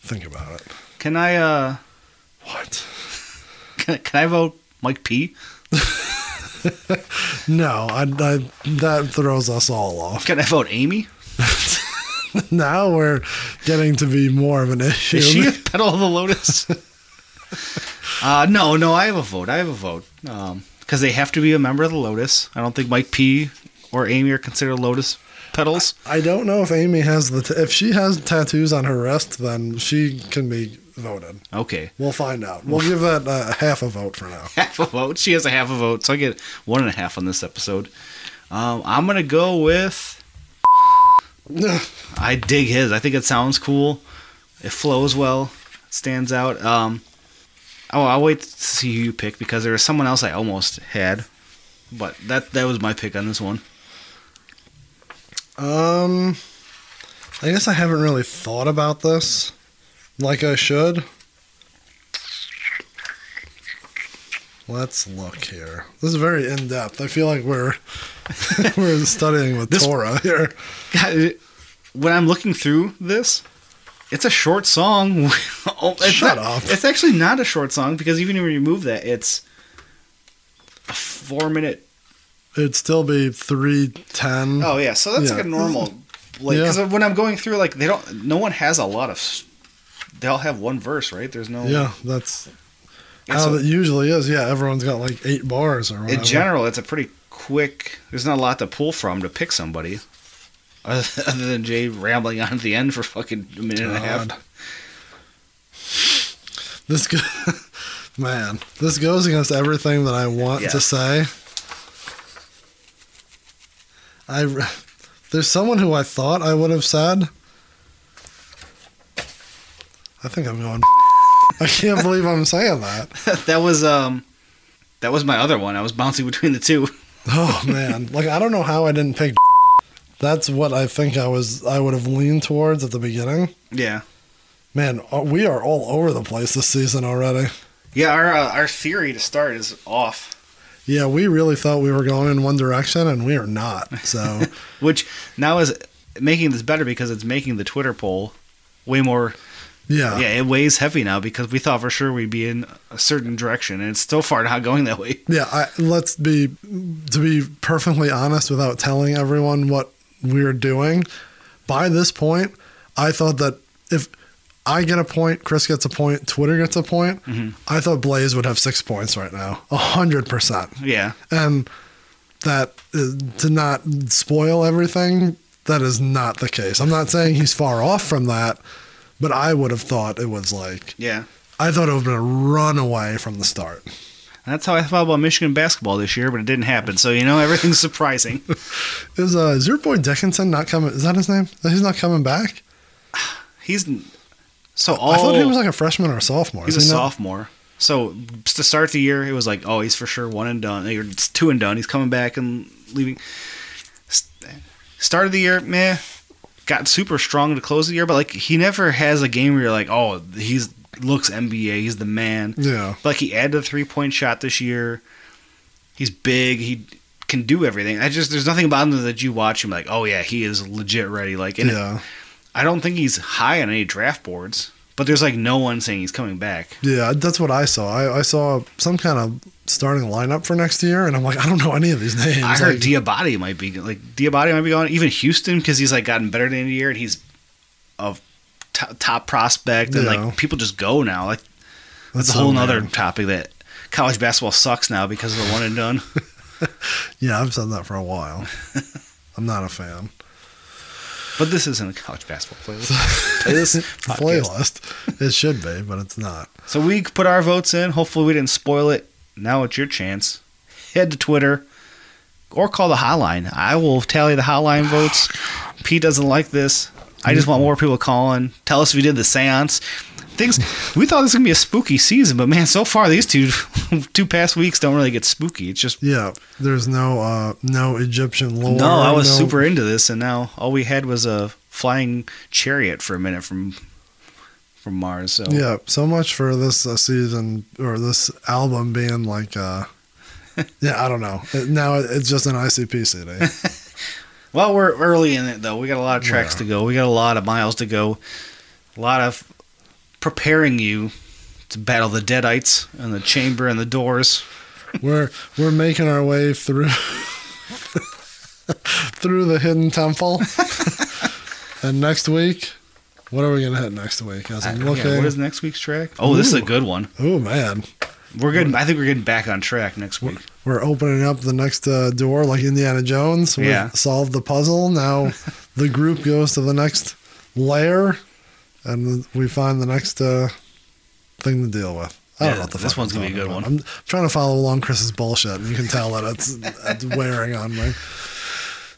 think about it. Can I, uh, What? can, can I vote Mike P? No, I, I, that throws us all off. Can I vote Amy? Now we're getting to be more of an issue. Is she a petal of the lotus? uh, no, no, I have a vote. I have a vote. Because they have to be a member of the Lotus. I don't think Mike P or Amy are considered Lotus petals. I don't know if Amy has the. T- if she has tattoos on her wrist, then she can be voted. Okay, We'll find out. We'll give that uh, half a vote for now. half a vote. She has a half a vote, so I get one and a half on this episode. Um, I'm gonna go with. I dig his. I think it sounds cool. It flows well. It stands out. Um, oh, I'll wait to see who you pick because there was someone else I almost had, but that that was my pick on this one. Um, I guess I haven't really thought about this like I should. Let's look here. This is very in depth. I feel like we're we're studying with This- Torah here. God, when I'm looking through this, it's a short song. Oh, it's Shut not- up. It's actually not a short song because even when you remove that, it's a four minute. It'd still be three ten. Oh yeah, so that's Yeah. like a normal. Like, Yeah. because when I'm going through, like they don't. No one has a lot of. They all have one verse, right? There's no. Yeah, that's how so- it usually is. Yeah, everyone's got like eight bars or whatever. in general, it's a pretty quick. There's not a lot to pull from to pick somebody, other than Jay rambling on at the end for fucking a minute and a half. This go- man, this goes against everything that I want Yeah. to say. I there's someone who I thought I would have said. I think I'm going. I can't believe I'm saying that. that was um, that was my other one. I was bouncing between the two. Oh man, like I don't know how I didn't pick. That's what I think I was. I would have leaned towards at the beginning. Yeah, Man, uh, we are all over the place this season already. yeah. Our uh, our theory to start is off, Yeah, we really thought we were going in one direction, and we are not. So, which now is making this better because it's making the Twitter poll way more. yeah, Yeah, it weighs heavy now because we thought for sure we'd be in a certain direction, and it's still far not going that way. yeah. I, let's be to be perfectly honest, without telling everyone what we're doing. By this point, I thought that if I get a point, Chris gets a point, Twitter gets a point. I thought Blaze would have six points right now, a hundred percent. Yeah, and that is, to not spoil everything that is not the case i'm not saying he's far off from that but i would have thought it was like yeah. i thought it would have been a runaway from the start that's how I thought about Michigan basketball this year, but it didn't happen. So you know everything's surprising. is uh is your boy dickinson not coming is that his name he's not coming back He's so all. i thought he was like a freshman or a sophomore He's a Is he not? sophomore. So to start the year, it was like, oh, he's for sure one and done. It's two and done. He's coming back and leaving. Start of the year, meh. Got super strong to close the year, but like he never has a game where you're like, oh, he's looks NBA. He's the man. yeah Like he added a three point shot this year. He's big. He can do everything. I just there's nothing about him that you watch him like, oh yeah, he is legit ready. Like, and yeah I don't think he's high on any draft boards. But there's like no one saying he's coming back. yeah that's what i saw i, I saw some kind of starting lineup for next year and i'm like i don't know any of these names I heard Like, Diabate might be like Diabate might be going. Even Houstan because he's like gotten better at the end of the year and he's a top, top prospect and Yeah. like people just go now. Like that's, a whole weird. topic that college basketball sucks now because of the one and done. yeah i've said that for a while i'm not a fan But this isn't a college basketball playlist. this playlist. It should be, but it's not. So we put our votes in. Hopefully we didn't spoil it. Now it's your chance. Head to Twitter or call the hotline. I will tally the hotline votes. Pete doesn't like this. I just want mm-hmm. more people calling. Tell us if you did the seance. Things we thought this was gonna be a spooky season, but man, so far these two two past weeks don't really get spooky. It's just Yeah, there's no uh no Egyptian lore. no. I was no- super into this, and now all we had was a flying chariot for a minute from from Mars. So Yeah, so much for this uh, season or this album being like uh yeah, I don't know. It, now it- it's just an ICP CD. Well, we're early in it though. We got a lot of tracks Yeah. to go. We got a lot of miles to go. A lot of preparing you to battle the Deadites and the chamber and the doors. we're we're making our way through through the hidden temple. and next week, what are we gonna hit next week? As I'm Yeah, what is next week's track? Oh, this is a good one. oh man, We're good. I think we're getting back on track next week. We're opening up the next uh, door like Indiana Jones. We've Yeah. solved the puzzle. Now the group goes to the next layer and we find the next uh, thing to deal with. I don't Yeah, know what the this fuck one's I'm gonna be a good about. I'm trying to follow along Chris's bullshit, and you can tell that it's, it's wearing on me.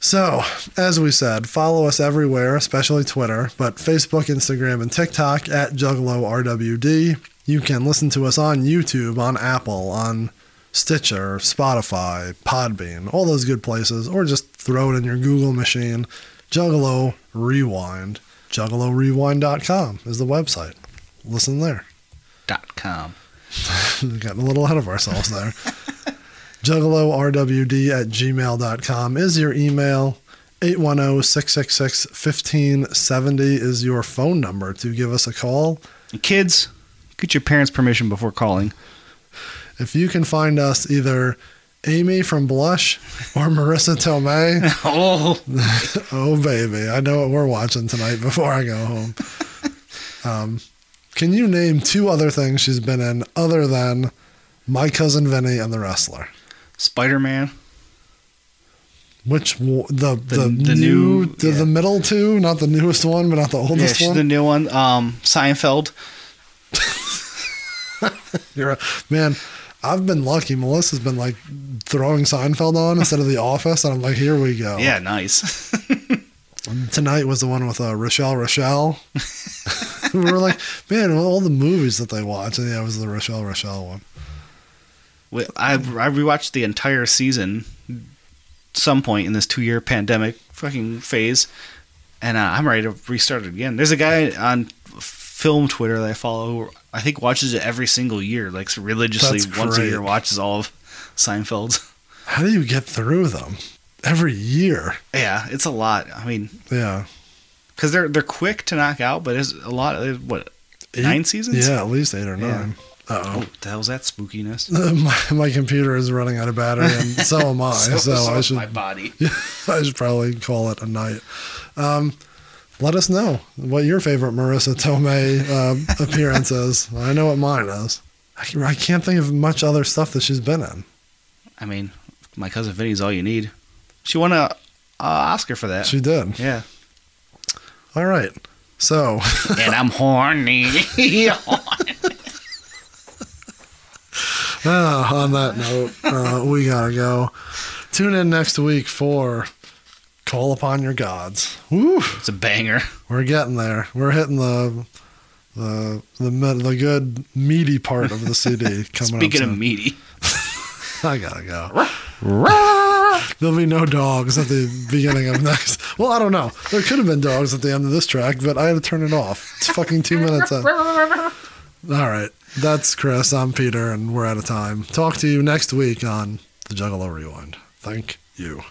So, as we said, follow us everywhere, especially Twitter, but Facebook, Instagram, and TikTok at Juggalo RWD. You can listen to us on YouTube, on Apple, on Stitcher, Spotify, Podbean, all those good places, or just throw it in your Google machine. Juggalo Rewind. JuggaloRewind.com is the website. Listen there. Dot com. Getting a little ahead of ourselves there. JuggaloRWD at gmail.com is your email. 810 666 1570 is your phone number to give us a call. Kids, get your parents' permission before calling. If you can find us either Amy from Blush or Marisa Tomei, Oh, oh baby, I know what we're watching tonight before I go home. Um, can you name two other things she's been in other than My Cousin Vinny and The Wrestler? Spider Man. Which the the, The- the new, new- the, yeah. the middle two, not the newest one, but not the oldest she's one. the new one. Um, Seinfeld. You're a, man, I've been lucky. Melissa's been like throwing Seinfeld on instead of The Office, and I'm like, here we go. Yeah, nice. Tonight was the one with uh, Rochelle Rochelle. we were like, man, all the movies that they watch, and yeah, it was the Rochelle Rochelle one. I I rewatched the entire season, some point in this two year pandemic fucking phase, and uh, I'm ready to restart it again. There's a guy on film Twitter that I follow who I think watches it every single year, like religiously That's once a year watches all of Seinfeld's. How do you get through them every year? Yeah, it's a lot. I mean, Yeah, because they're they're quick to knock out, but it's a lot. Of, what nine seasons? Yeah, at least eight or Yeah. nine. Uh Oh, what the hell's that spookiness? oh. my, my computer is running out of battery, and so am I. so so I should my body. I should probably call it a night. Um, let us know what your favorite Marisa Tomei uh, appearance is. I know what mine is. I, can- I can't think of much other stuff that she's been in. I mean, my cousin Vinny's all you need. She won a, a Oscar for that. She did. yeah. All right. So, and I'm horny. uh, on that note, uh, we gotta go. Tune in next week for Call Upon Your Gods. Woo! it's a banger. We're getting there. We're hitting the the the the good meaty part of the CD coming up. Speaking soon. of meaty, I gotta go. There'll be no dogs at the beginning of next. Well, I don't know. There could have been dogs at the end of this track, but I had to turn it off. It's fucking two minutes in. All right. That's Chris. I'm Peter, and we're out of time. Talk to you next week on the Juggalo Rewind. Thank you.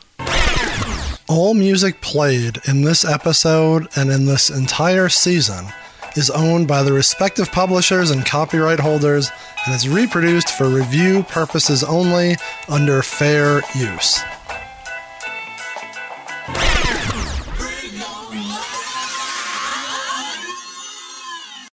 All music played in this episode and in this entire season is owned by the respective publishers and copyright holders and is reproduced for review purposes only under fair use.